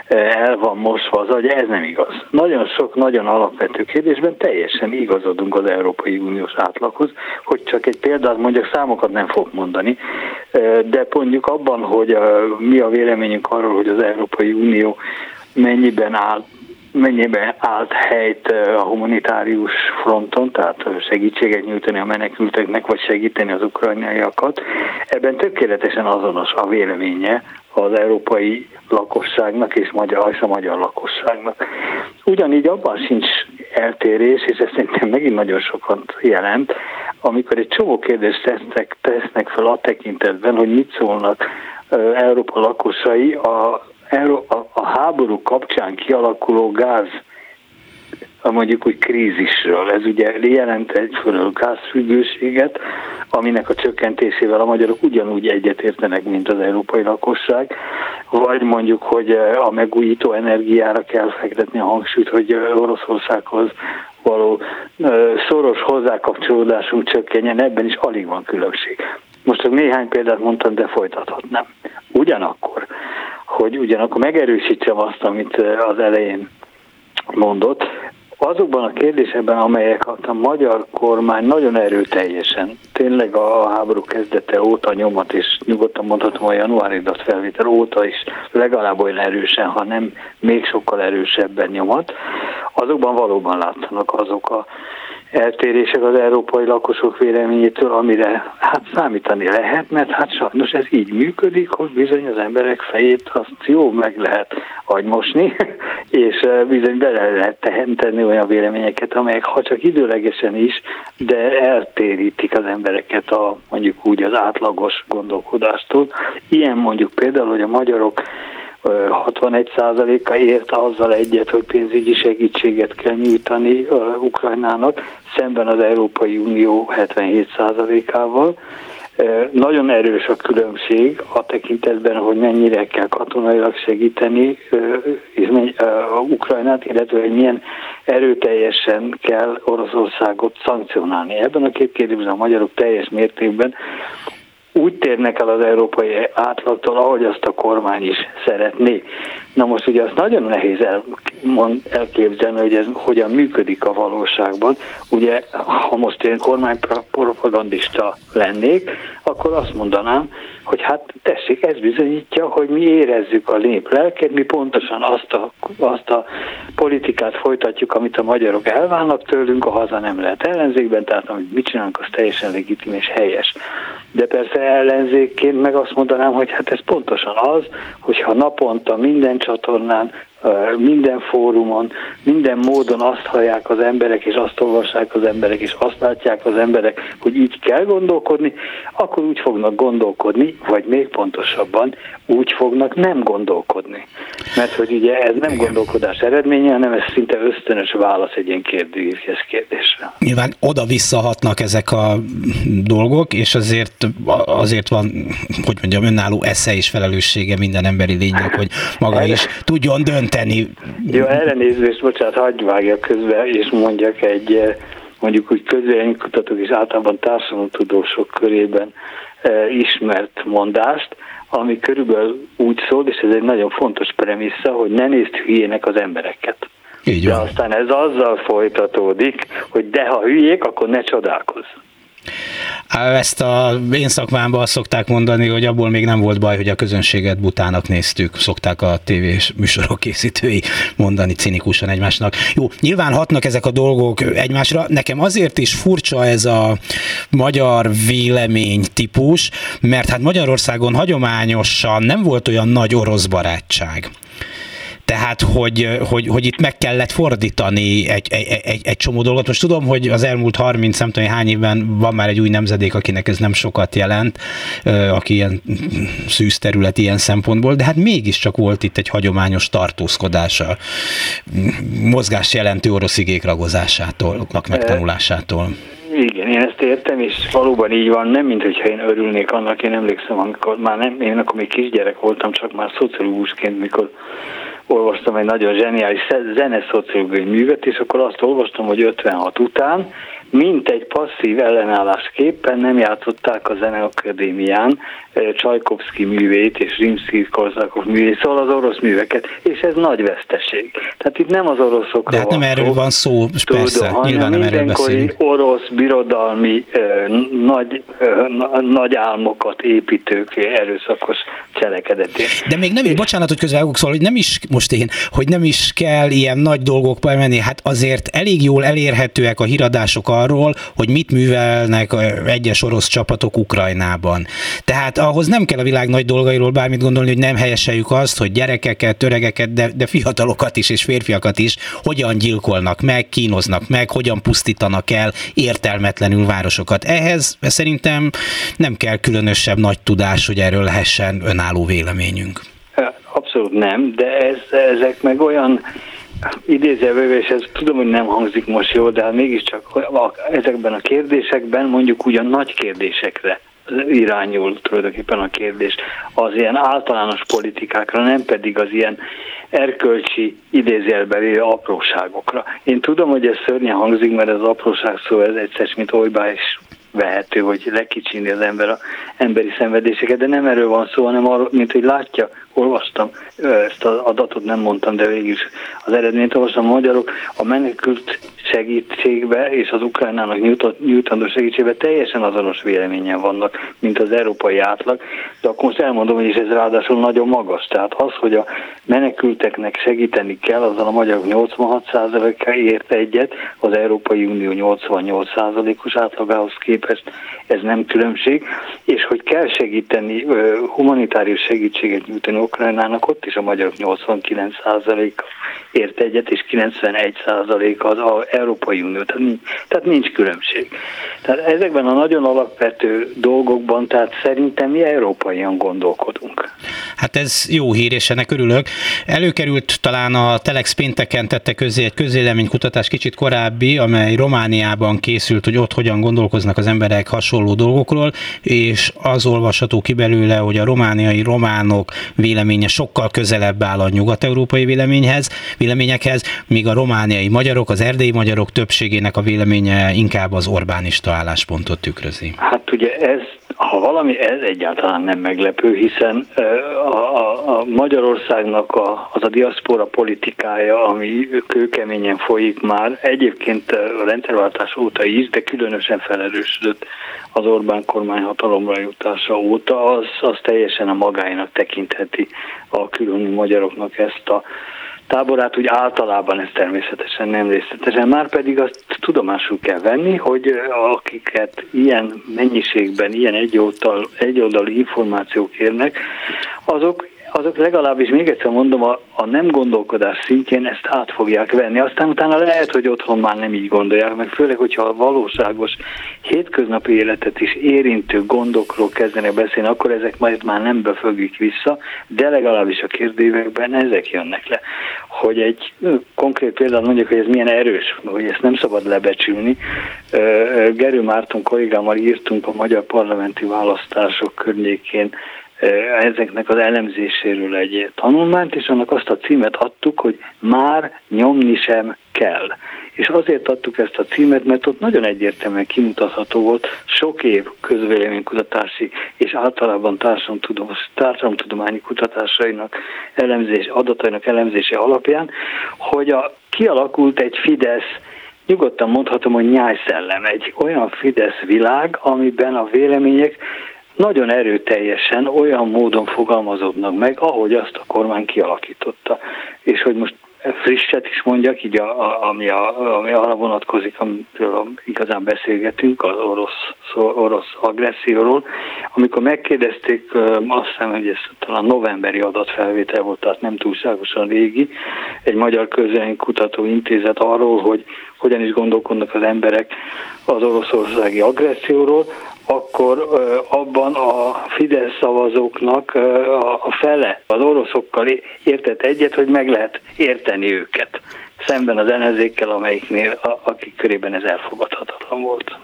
eh, el van mosva az agy, ez nem igaz. Nagyon sok, nagyon alapvető kérdésben teljesen igazodunk az Európai Uniós átlaghoz, hogy csak egy példát mondjak, számokat nem fog mondani, eh, de mondjuk abban, hogy eh, mi a véleményünk arról, hogy az Európai Unió mennyiben áll mennyiben állt helyt a humanitárius fronton, tehát segítséget nyújtani a menekülteknek, vagy segíteni az ukrajnaiakat. Ebben tökéletesen azonos a véleménye az európai lakosságnak és, magyar, és a magyar lakosságnak. Ugyanígy abban sincs eltérés, és ez szerintem megint nagyon sokat jelent, amikor egy csomó kérdést tesznek, tesznek fel a tekintetben, hogy mit szólnak Európa lakosai a a, háború kapcsán kialakuló gáz mondjuk úgy krízisről. Ez ugye jelent egyfelől gázfüggőséget, aminek a csökkentésével a magyarok ugyanúgy egyetértenek, mint az európai lakosság, vagy mondjuk, hogy a megújító energiára kell fektetni a hangsúlyt, hogy Oroszországhoz való szoros hozzákapcsolódásunk csökkenjen, ebben is alig van különbség. Most csak néhány példát mondtam, de folytathatnám. Ugyanakkor hogy ugyanakkor megerősítsem azt, amit az elején mondott, azokban a kérdésekben, amelyek a magyar kormány nagyon erőteljesen, tényleg a háború kezdete óta nyomat, és nyugodtan mondhatom a januári felvétel óta is legalább olyan erősen, ha nem még sokkal erősebben nyomat, azokban valóban látszanak azok a eltérések az európai lakosok véleményétől, amire hát számítani lehet, mert hát sajnos ez így működik, hogy bizony az emberek fejét azt jó meg lehet agymosni, (laughs) és eh, bizony bele lehet tenni olyan véleményeket, amelyek ha csak időlegesen is, de eltérítik az embereket a mondjuk úgy az átlagos gondolkodástól. Ilyen mondjuk például, hogy a magyarok 61%-a ért azzal egyet, hogy pénzügyi segítséget kell nyújtani Ukrajnának, szemben az Európai Unió 77%-ával. Nagyon erős a különbség a tekintetben, hogy mennyire kell katonailag segíteni a Ukrajnát, illetve hogy milyen erőteljesen kell Oroszországot szankcionálni. Ebben a két kérdésben a magyarok teljes mértékben úgy térnek el az európai átlagtól, ahogy azt a kormány is szeretné. Na most ugye azt nagyon nehéz el, elképzelni, hogy ez hogyan működik a valóságban. Ugye, ha most én kormánypropagandista lennék, akkor azt mondanám, hogy hát tessék, ez bizonyítja, hogy mi érezzük a nép lelket, mi pontosan azt a, azt a politikát folytatjuk, amit a magyarok elválnak tőlünk, a haza nem lehet ellenzékben, tehát amit mit csinálunk, az teljesen legitim és helyes. De persze ellenzékként meg azt mondanám, hogy hát ez pontosan az, hogyha naponta minden csatornán minden fórumon, minden módon azt hallják az emberek, és azt olvassák az emberek, és azt látják az emberek, hogy így kell gondolkodni, akkor úgy fognak gondolkodni, vagy még pontosabban úgy fognak nem gondolkodni. Mert hogy ugye ez nem gondolkodás eredménye, hanem ez szinte ösztönös válasz egy ilyen kérdőívhez kérdésre. Nyilván oda-visszahatnak ezek a dolgok, és azért, azért van, hogy mondjam, önálló esze és felelőssége minden emberi lénynek, hogy maga is tudjon dönteni. Jó, ellenézést, bocsánat, hagyj vágja közbe, és mondjak egy eh, mondjuk úgy közvéleménykutatók és általában társadalomtudósok körében e, ismert mondást, ami körülbelül úgy szól, és ez egy nagyon fontos premissza, hogy ne nézd hülyének az embereket. Így van. De aztán ez azzal folytatódik, hogy de ha hülyék, akkor ne csodálkozz. Ezt a én szakmámban azt szokták mondani, hogy abból még nem volt baj, hogy a közönséget butának néztük, szokták a tévés műsorok készítői mondani cinikusan egymásnak. Jó, nyilván hatnak ezek a dolgok egymásra. Nekem azért is furcsa ez a magyar vélemény típus, mert hát Magyarországon hagyományosan nem volt olyan nagy orosz barátság. Tehát, hogy, hogy, hogy itt meg kellett fordítani egy, egy, egy, egy csomó dolgot. Most tudom, hogy az elmúlt 30, nem tudom, hány évben van már egy új nemzedék, akinek ez nem sokat jelent, aki ilyen szűz terület ilyen szempontból, de hát mégiscsak volt itt egy hagyományos tartózkodása, mozgás jelentő orosz igék ragozásától, megtanulásától. Igen, én ezt értem, és valóban így van, nem mint hogyha én örülnék annak, én emlékszem, amikor már nem, én akkor még kisgyerek voltam, csak már szociológusként, mikor olvastam egy nagyon zseniális zeneszociológiai művet, és akkor azt olvastam, hogy 56 után mint egy passzív ellenállásképpen nem játszották a Zeneakadémián Csajkovszki művét és Rimsky-Korzakov művét, szóval az orosz műveket, és ez nagy veszteség. Tehát itt nem az oroszokról De hát nem erről van szó, tudom, persze, hanem nyilván nem erről beszélünk. orosz, birodalmi, nagy, nagy álmokat építők erőszakos cselekedetét. De még nem is, bocsánat, hogy közvágok, szóval, hogy nem is most én, hogy nem is kell ilyen nagy dolgokba menni, hát azért elég jól elérhetőek a híradások arról, hogy mit művelnek egyes orosz csapatok Ukrajnában. Tehát ahhoz nem kell a világ nagy dolgairól bármit gondolni, hogy nem helyeseljük azt, hogy gyerekeket, öregeket, de, de fiatalokat is és férfiakat is hogyan gyilkolnak meg, kínoznak meg, hogyan pusztítanak el értelmetlenül városokat. Ehhez szerintem nem kell különösebb nagy tudás, hogy erről lehessen önálló véleményünk. Abszolút nem, de ez, ezek meg olyan idézőjelben, és ez tudom, hogy nem hangzik most jól, de hát mégiscsak ezekben a kérdésekben mondjuk ugyan nagy kérdésekre irányul tulajdonképpen a kérdés az ilyen általános politikákra, nem pedig az ilyen erkölcsi idézélbeli apróságokra. Én tudom, hogy ez szörnyen hangzik, mert ez apróság szó, ez egyszer, mint olybá is vehető, hogy lekicsini az ember a emberi szenvedéseket, de nem erről van szó, hanem arról, mint hogy látja, olvastam, ezt az adatot nem mondtam, de is az eredményt olvastam, a magyarok a menekült segítségbe és az Ukrajnának nyújtandó segítségbe teljesen azonos véleményen vannak, mint az európai átlag, de akkor most elmondom, hogy ez ráadásul nagyon magas. Tehát az, hogy a menekülteknek segíteni kell, azzal a magyarok 86%-a ért egyet, az Európai Unió 88%-os átlagához képest, ez nem különbség, és hogy kell segíteni, humanitárius segítséget nyújtani Ukrajnának, ott is a magyarok 89%-a ért egyet, és 91% az, az Európai Unió, tehát nincs, tehát nincs különbség. Tehát ezekben a nagyon alapvető dolgokban, tehát szerintem mi európaian gondolkodunk. Hát ez jó hír, és ennek örülök. Előkerült talán a Telex pénteken tette közé egy közéleménykutatás kicsit korábbi, amely Romániában készült, hogy ott hogyan gondolkoznak az emberek hasonló dolgokról, és az olvasható ki belőle, hogy a romániai románok véleménye sokkal közelebb áll a nyugat-európai véleményhez, véleményekhez, míg a romániai magyarok, az erdélyi magyarok többségének a véleménye inkább az Orbánista álláspontot tükrözi. Hát ugye ez ha valami, ez egyáltalán nem meglepő, hiszen a, a, a Magyarországnak a, az a diaszpora politikája, ami kőkeményen folyik már, egyébként a rendszerváltás óta is, de különösen felerősödött az Orbán kormány hatalomra jutása óta, az, az teljesen a magáinak tekintheti a különböző magyaroknak ezt a táborát úgy általában ez természetesen nem részletesen, már pedig azt tudomásul kell venni, hogy akiket ilyen mennyiségben, ilyen egyoldal, egyoldalú információk érnek, azok azok legalábbis még egyszer mondom, a, a nem gondolkodás szintjén ezt át fogják venni. Aztán utána lehet, hogy otthon már nem így gondolják, meg főleg, hogyha a valóságos hétköznapi életet is érintő gondokról kezdenek beszélni, akkor ezek majd már nem befögik vissza, de legalábbis a kérdévekben ezek jönnek le. Hogy egy konkrét példát mondjuk, hogy ez milyen erős, hogy ezt nem szabad lebecsülni. Gerő Márton kollégámmal írtunk a magyar parlamenti választások környékén ezeknek az elemzéséről egy tanulmányt, és annak azt a címet adtuk, hogy már nyomni sem kell. És azért adtuk ezt a címet, mert ott nagyon egyértelműen kimutatható volt sok év közvéleménykutatási és általában társadalomtudományi kutatásainak elemzés, adatainak elemzése alapján, hogy a, kialakult egy Fidesz nyugodtan mondhatom, hogy nyájszellem, egy olyan Fidesz világ, amiben a vélemények nagyon erőteljesen olyan módon fogalmazódnak meg, ahogy azt a kormány kialakította. És hogy most frisset is mondjak, így a, a, ami, a, ami arra vonatkozik, amiről igazán beszélgetünk, az orosz, orosz agresszióról. Amikor megkérdezték, azt hiszem, hogy ez talán novemberi adatfelvétel volt, tehát nem túlságosan régi, egy magyar kutató intézet arról, hogy hogyan is gondolkodnak az emberek az oroszországi agresszióról, akkor abban a Fidesz szavazóknak a fele az oroszokkal értett egyet, hogy meg lehet érteni őket szemben az ellenzékkel, amelyiknél, akik körében ez elfogadhatatlan volt.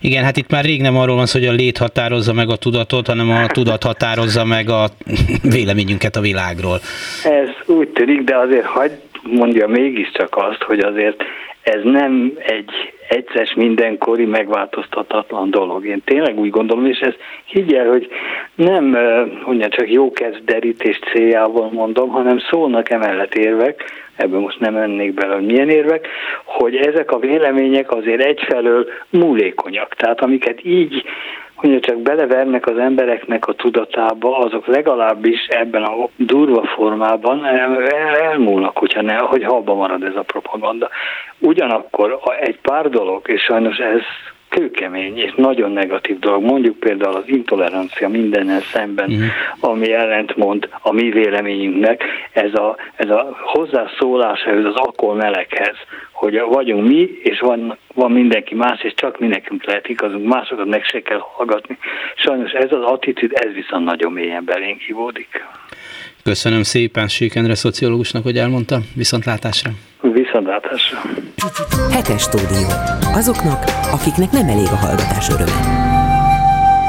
Igen, hát itt már rég nem arról van szó, hogy a lét határozza meg a tudatot, hanem a tudat határozza meg a (laughs) véleményünket a világról. Ez úgy tűnik, de azért hagyd mondja mégiscsak azt, hogy azért ez nem egy egyszer mindenkori megváltoztatatlan dolog. Én tényleg úgy gondolom, és ez higgyel, hogy nem mondja, csak jó derítés céljával mondom, hanem szólnak emellett érvek, ebben most nem mennék bele, hogy milyen érvek, hogy ezek a vélemények azért egyfelől múlékonyak. Tehát amiket így hogy csak belevernek az embereknek a tudatába, azok legalábbis ebben a durva formában elmúlnak, hogyha ne, hogy halba marad ez a propaganda. Ugyanakkor egy pár dolog, és sajnos ez kőkemény és nagyon negatív dolog. Mondjuk például az intolerancia mindennel szemben, uh-huh. ami ellentmond a mi véleményünknek, ez a, ez a hozzászólás ehhez az akkor meleghez, hogy vagyunk mi, és van, van mindenki más, és csak mi nekünk lehet igazunk, másokat meg se kell hallgatni. Sajnos ez az attitűd, ez viszont nagyon mélyen belénk hívódik. Köszönöm szépen Sékendre szociológusnak, hogy elmondta. Viszontlátásra! Viszontlátásra! Hetes stúdió. Azoknak, akiknek nem elég a hallgatás öröme.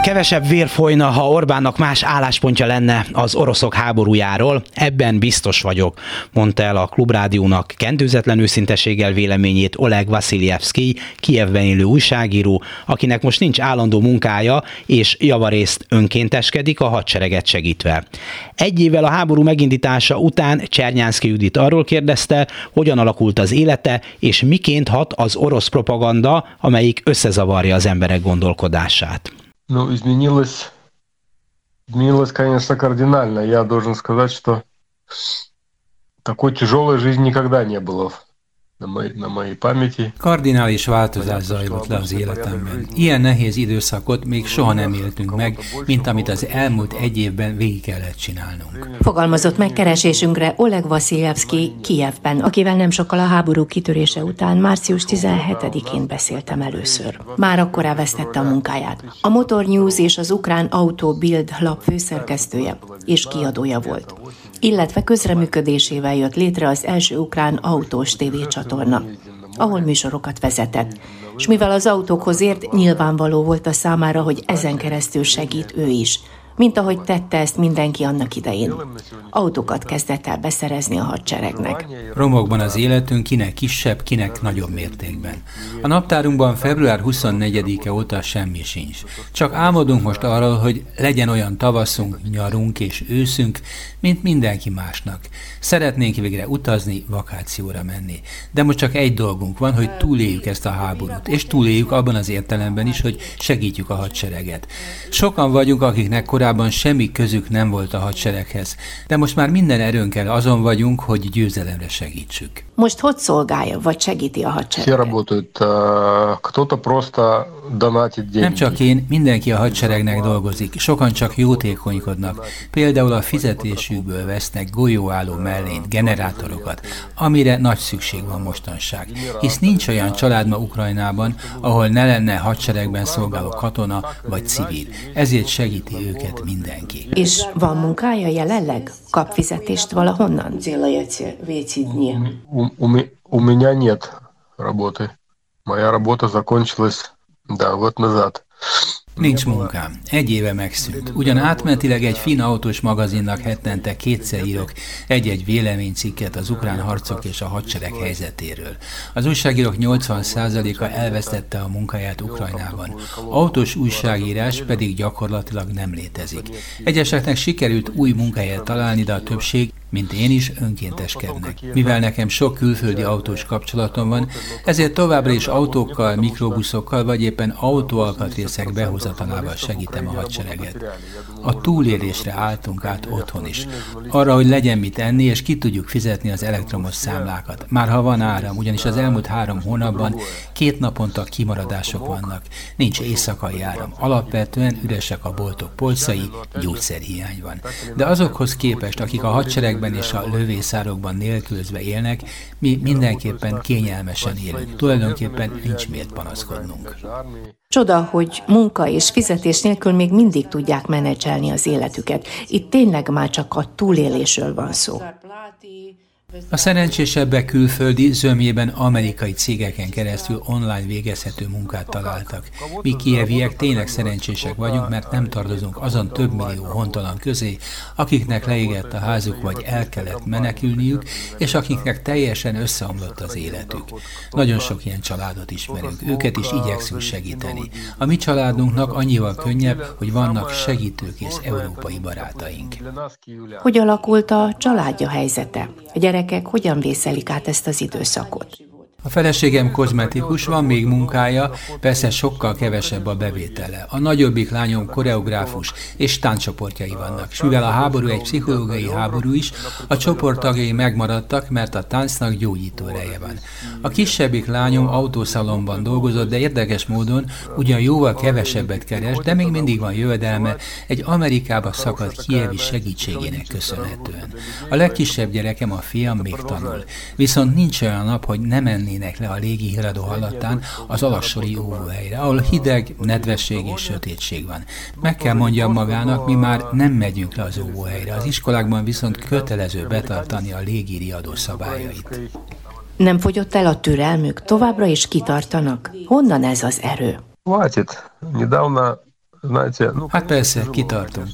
Kevesebb vér folyna, ha Orbánnak más álláspontja lenne az oroszok háborújáról, ebben biztos vagyok, mondta el a Klubrádiónak kendőzetlen őszinteséggel véleményét Oleg Vasiljevski, Kievben élő újságíró, akinek most nincs állandó munkája, és javarészt önkénteskedik a hadsereget segítve. Egy évvel a háború megindítása után Csernyánszki Judit arról kérdezte, hogyan alakult az élete, és miként hat az orosz propaganda, amelyik összezavarja az emberek gondolkodását. Ну, изменилось, изменилось, конечно, кардинально. Я должен сказать, что такой тяжелой жизни никогда не было Kardinális változás zajlott le az életemben. Ilyen nehéz időszakot még soha nem éltünk meg, mint amit az elmúlt egy évben végig kellett csinálnunk. Fogalmazott megkeresésünkre Oleg Vasiljevski Kijevben, akivel nem sokkal a háború kitörése után március 17-én beszéltem először. Már akkor elvesztette a munkáját. A Motor News és az Ukrán Auto Bild lap főszerkesztője és kiadója volt illetve közreműködésével jött létre az első ukrán autós tévécsatorna, ahol műsorokat vezetett. És mivel az autókhoz ért, nyilvánvaló volt a számára, hogy ezen keresztül segít ő is – mint ahogy tette ezt mindenki annak idején. Autókat kezdett el beszerezni a hadseregnek. Romokban az életünk kinek kisebb, kinek nagyobb mértékben. A naptárunkban február 24-e óta semmi sincs. Csak álmodunk most arról, hogy legyen olyan tavaszunk, nyarunk és őszünk, mint mindenki másnak. Szeretnénk végre utazni, vakációra menni. De most csak egy dolgunk van, hogy túléljük ezt a háborút, és túléljük abban az értelemben is, hogy segítjük a hadsereget. Sokan vagyunk, akiknek korábban semmi közük nem volt a hadsereghez, de most már minden erőnkkel azon vagyunk, hogy győzelemre segítsük. Most hogy szolgálja, vagy segíti a hadsereget? Nem csak én, mindenki a hadseregnek dolgozik, sokan csak jótékonykodnak. Például a fizetésükből vesznek golyóálló mellényt, generátorokat, amire nagy szükség van mostanság. Hisz nincs olyan család ma Ukrajnában, ahol ne lenne hadseregben szolgáló katona vagy civil. Ezért segíti őket mindenki. És van munkája jelenleg? Kap fizetést valahonnan? У меня нет работы. Моя работа закончилась Да, вот назад. Nincs munkám. Egy éve megszűnt. Ugyan átmentileg egy finn autós magazinnak hetente kétszer írok egy-egy véleménycikket az ukrán harcok és a hadsereg helyzetéről. Az újságírók 80%-a elvesztette a munkáját Ukrajnában. Autós újságírás pedig gyakorlatilag nem létezik. Egyeseknek sikerült új munkahelyet találni, de a többség mint én is önkénteskednek. Mivel nekem sok külföldi autós kapcsolatom van, ezért továbbra is autókkal, mikrobuszokkal vagy éppen autóalkatrészek behozatalával segítem a hadsereget. A túlélésre álltunk át otthon is. Arra, hogy legyen mit enni, és ki tudjuk fizetni az elektromos számlákat. Már ha van áram, ugyanis az elmúlt három hónapban két naponta kimaradások vannak. Nincs éjszakai áram. Alapvetően üresek a boltok polcai, gyógyszerhiány van. De azokhoz képest, akik a hadsereg hegyekben és a lövészárokban nélkülözve élnek, mi mindenképpen kényelmesen élünk. Tulajdonképpen nincs miért panaszkodnunk. Csoda, hogy munka és fizetés nélkül még mindig tudják menedzselni az életüket. Itt tényleg már csak a túlélésről van szó. A szerencsésebbek külföldi, zömjében amerikai cégeken keresztül online végezhető munkát találtak. Mi kieviek tényleg szerencsések vagyunk, mert nem tartozunk azon több millió hontalan közé, akiknek leégett a házuk vagy el kellett menekülniük, és akiknek teljesen összeomlott az életük. Nagyon sok ilyen családot ismerünk, őket is igyekszünk segíteni. A mi családunknak annyival könnyebb, hogy vannak segítőkész európai barátaink. Hogy alakult a családja helyzete? A gyerek gyerekek hogyan vészelik át ezt az időszakot. A feleségem kozmetikus, van még munkája, persze sokkal kevesebb a bevétele. A nagyobbik lányom koreográfus és táncsoportjai vannak, és mivel a háború egy pszichológiai háború is, a csoport tagjai megmaradtak, mert a táncnak gyógyító ereje van. A kisebbik lányom autószalomban dolgozott, de érdekes módon ugyan jóval kevesebbet keres, de még mindig van jövedelme egy Amerikába szakadt kievi segítségének köszönhetően. A legkisebb gyerekem, a fiam még tanul, viszont nincs olyan nap, hogy nem menni mennének le a légi híradó hallatán az alassori óvóhelyre, ahol hideg, nedvesség és sötétség van. Meg kell mondjam magának, mi már nem megyünk le az óvóhelyre, az iskolákban viszont kötelező betartani a légi riadó szabályait. Nem fogyott el a türelmük, továbbra is kitartanak. Honnan ez az erő? Hát persze, kitartunk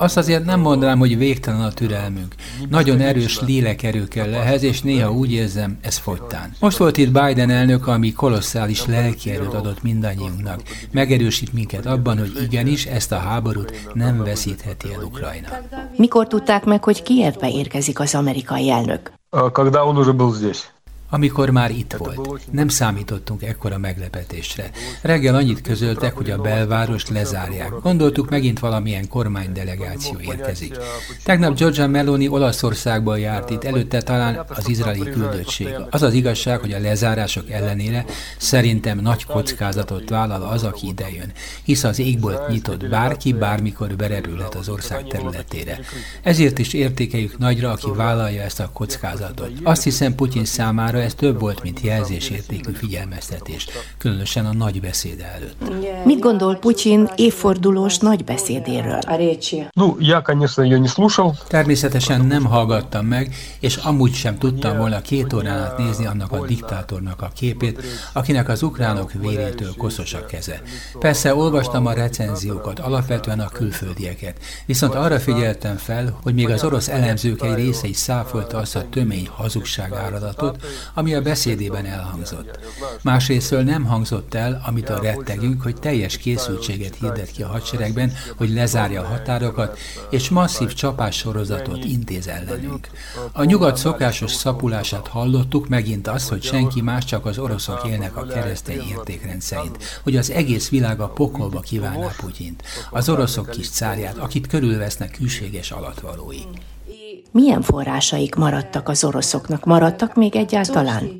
Azt azért nem mondanám, hogy végtelen a türelmünk. Nagyon erős lélekerő kell ehhez, és néha úgy érzem, ez fogytán. Most volt itt Biden elnök, ami kolosszális lelkierőt adott mindannyiunknak. Megerősít minket abban, hogy igenis ezt a háborút nem veszítheti el Ukrajna. Mikor tudták meg, hogy Kievbe érkezik az amerikai elnök? Когда он уже был здесь. amikor már itt volt. Nem számítottunk ekkora meglepetésre. Reggel annyit közöltek, hogy a belvárost lezárják. Gondoltuk, megint valamilyen kormánydelegáció érkezik. Tegnap Giorgia Meloni Olaszországból járt itt, előtte talán az izraeli küldöttség. Az az igazság, hogy a lezárások ellenére szerintem nagy kockázatot vállal az, aki idejön, hisz az égbolt nyitott, bárki bármikor berepülhet az ország területére. Ezért is értékeljük nagyra, aki vállalja ezt a kockázatot. Azt hiszem Putyin számára számára ez több volt, mint jelzésértékű figyelmeztetés, különösen a nagy beszéde előtt. Mit gondol Putyin évfordulós nagy beszédéről? Természetesen nem hallgattam meg, és amúgy sem tudtam volna két órán át nézni annak a diktátornak a képét, akinek az ukránok vérétől koszos a keze. Persze olvastam a recenziókat, alapvetően a külföldieket, viszont arra figyeltem fel, hogy még az orosz elemzők egy része is száfolta azt a tömény hazugság áradatot, ami a beszédében elhangzott. Másrésztől nem hangzott el, amit a rettegünk, hogy teljes készültséget hirdet ki a hadseregben, hogy lezárja a határokat, és masszív csapás sorozatot intéz ellenünk. A nyugat szokásos szapulását hallottuk, megint az, hogy senki más, csak az oroszok élnek a keresztény értékrend szerint, hogy az egész világ a pokolba kívánná Putyint, az oroszok kis cárját, akit körülvesznek hűséges alatvalói. Milyen forrásaik maradtak az oroszoknak? Maradtak még egyáltalán?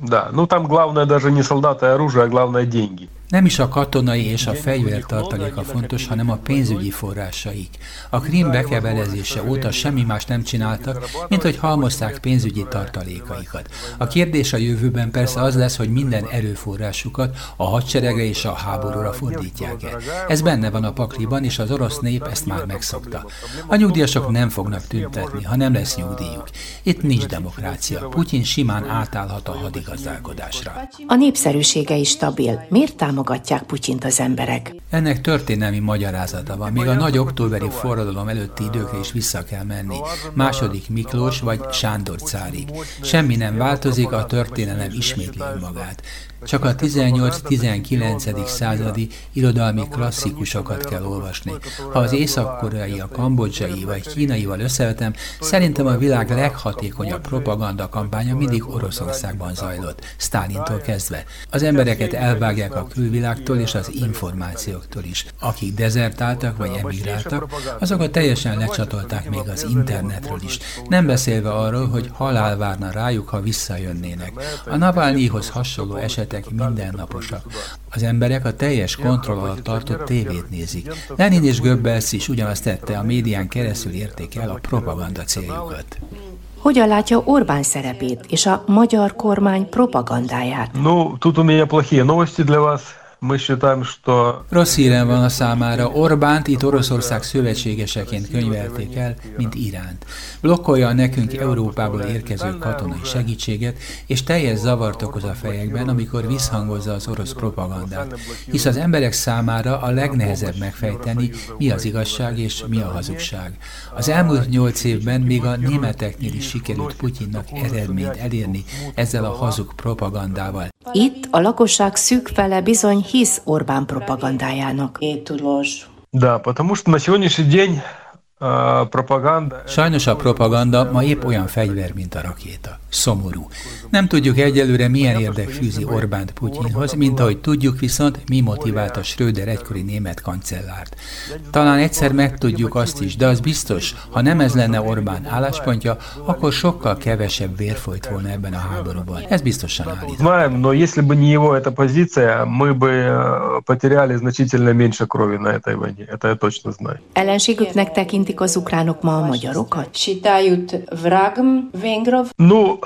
Да, ну там главное даже не солдаты и оружие, а главное деньги. Nem is a katonai és a fegyvertartaléka fontos, hanem a pénzügyi forrásaik. A Krim bekebelezése óta semmi más nem csináltak, mint hogy halmozták pénzügyi tartalékaikat. A kérdés a jövőben persze az lesz, hogy minden erőforrásukat a hadseregre és a háborúra fordítják el. Ez benne van a pakliban, és az orosz nép ezt már megszokta. A nyugdíjasok nem fognak tüntetni, ha nem lesz nyugdíjuk. Itt nincs demokrácia. Putyin simán átállhat a hadigazdálkodásra. A népszerűsége is stabil. Miért támogatják támogatják Putyint az emberek. Ennek történelmi magyarázata van. Még a nagy októberi forradalom előtti időkre is vissza kell menni. Második Miklós vagy Sándor cárig. Semmi nem változik, a történelem ismétli magát. Csak a 18-19. századi irodalmi klasszikusokat kell olvasni. Ha az észak-koreai, a kambodzsai vagy kínaival összevetem, szerintem a világ leghatékonyabb propaganda kampánya mindig Oroszországban zajlott, Stálintól kezdve. Az embereket elvágják a külvilágtól és az információktól is. Akik dezertáltak vagy emigráltak, azokat teljesen lecsatolták még az internetről is. Nem beszélve arról, hogy halál várna rájuk, ha visszajönnének. A Navalnyihoz hasonló eset esetek mindennaposak. Az emberek a teljes kontroll alatt tartott tévét nézik. Lenin és Goebbels is ugyanazt tette, a médián keresztül érték el a propaganda céljukat. Hogyan látja Orbán szerepét és a magyar kormány propagandáját? Ну, тут у меня плохие новости для вас. Rossz hírem van a számára. Orbánt itt Oroszország szövetségeseként könyvelték el, mint Iránt. Blokkolja nekünk Európából érkező katonai segítséget, és teljes zavart okoz a fejekben, amikor visszhangozza az orosz propagandát. Hisz az emberek számára a legnehezebb megfejteni, mi az igazság és mi a hazugság. Az elmúlt nyolc évben még a németeknél is sikerült Putyinnak eredményt elérni ezzel a hazug propagandával. Itt a lakosság szűk fele bizony hisz Orbán propagandájának. Да, потому что на сегодняшний день propaganda. Sajnos a propaganda ma épp olyan fegyver, mint a rakéta. Szomorú. Nem tudjuk egyelőre milyen érdek fűzi Orbánt Putyinhoz, mint ahogy tudjuk viszont, mi motiválta Schröder egykori német kancellárt. Talán egyszer megtudjuk azt is, de az biztos, ha nem ez lenne Orbán álláspontja, akkor sokkal kevesebb vér folyt volna ebben a háborúban. Ez biztosan állít. Знаем, но если бы не его эта позиция, мы бы э, потеряли значительно меньше крови на этой войне. Это я точно знаю. Ellenségüknek tekintik az ukránok ma a magyarokat? Ну,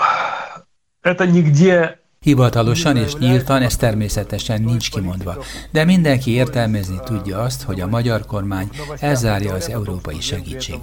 это нигде Hivatalosan és nyíltan ez természetesen nincs kimondva, de mindenki értelmezni tudja azt, hogy a magyar kormány elzárja az európai segítség.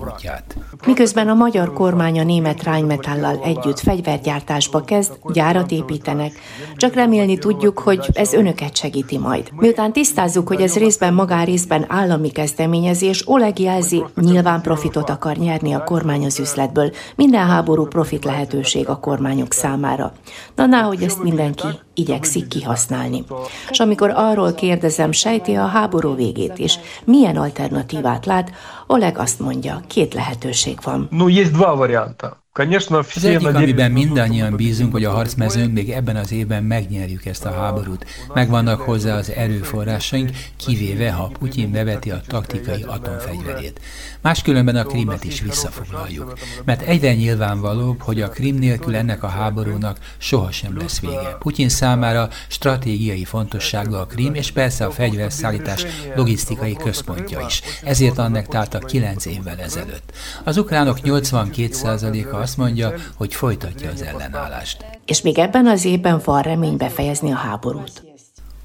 Miközben a magyar kormány a német Rheinmetalllal együtt fegyvergyártásba kezd, gyárat építenek, csak remélni tudjuk, hogy ez önöket segíti majd. Miután tisztázzuk, hogy ez részben magán részben állami kezdeményezés, Oleg jelzi, nyilván profitot akar nyerni a kormány az üzletből. Minden háború profit lehetőség a kormányok számára. Na, hogy ezt mindenki igyekszik kihasználni. És amikor arról kérdezem, sejti a háború végét is, milyen alternatívát lát, Oleg azt mondja, két lehetőség van. No, jest dva varianta. Az egyik, amiben mindannyian bízunk, hogy a harcmezőn még ebben az évben megnyerjük ezt a háborút. Megvannak hozzá az erőforrásaink, kivéve, ha Putyin beveti a taktikai atomfegyverét. Máskülönben a Krimet is visszafoglaljuk. Mert egyre nyilvánvalóbb, hogy a Krim nélkül ennek a háborúnak sohasem lesz vége. Putyin számára stratégiai fontosságú a Krim, és persze a fegyverszállítás logisztikai központja is. Ezért annektálta kilenc évvel ezelőtt. Az ukránok 82%-a azt mondja, hogy folytatja az ellenállást. És még ebben az évben van remény befejezni a háborút.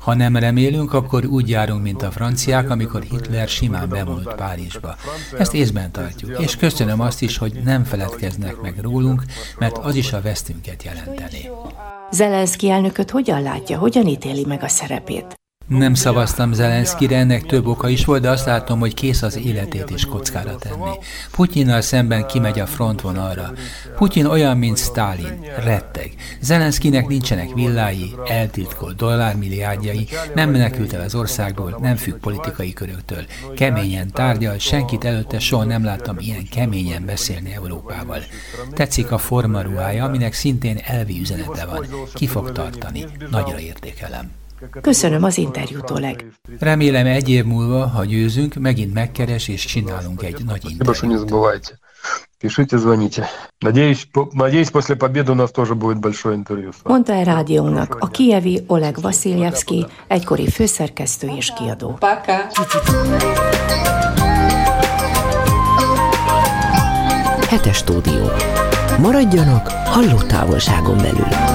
Ha nem remélünk, akkor úgy járunk, mint a franciák, amikor Hitler simán bemúlt Párizsba. Ezt észben tartjuk, és köszönöm azt is, hogy nem feledkeznek meg rólunk, mert az is a vesztünket jelenteni. Zelenszky elnököt hogyan látja, hogyan ítéli meg a szerepét? Nem szavaztam Zelenszkire, ennek több oka is volt, de azt látom, hogy kész az életét is kockára tenni. Putyinnal szemben kimegy a frontvonalra. Putyin olyan, mint Stalin, retteg. Zelenszkinek nincsenek villái, eltitkolt dollármilliárdjai, nem menekült el az országból, nem függ politikai köröktől. Keményen tárgyal, senkit előtte soha nem láttam ilyen keményen beszélni Európával. Tetszik a formaruhája, aminek szintén elvi üzenete van. Ki fog tartani. Nagyra értékelem. Köszönöm az interjút, Oleg. Remélem egy év múlva, ha győzünk, megint megkeres és csinálunk egy nagy interjút. Пишите, звоните. Надеюсь, надеюсь, после победы у нас тоже будет большое интервью. Mondta el rádiónak a kievi Oleg Vasiljevski, egykori főszerkesztő és kiadó. Пока. Hetes stúdió. Maradjanak halló távolságon belül.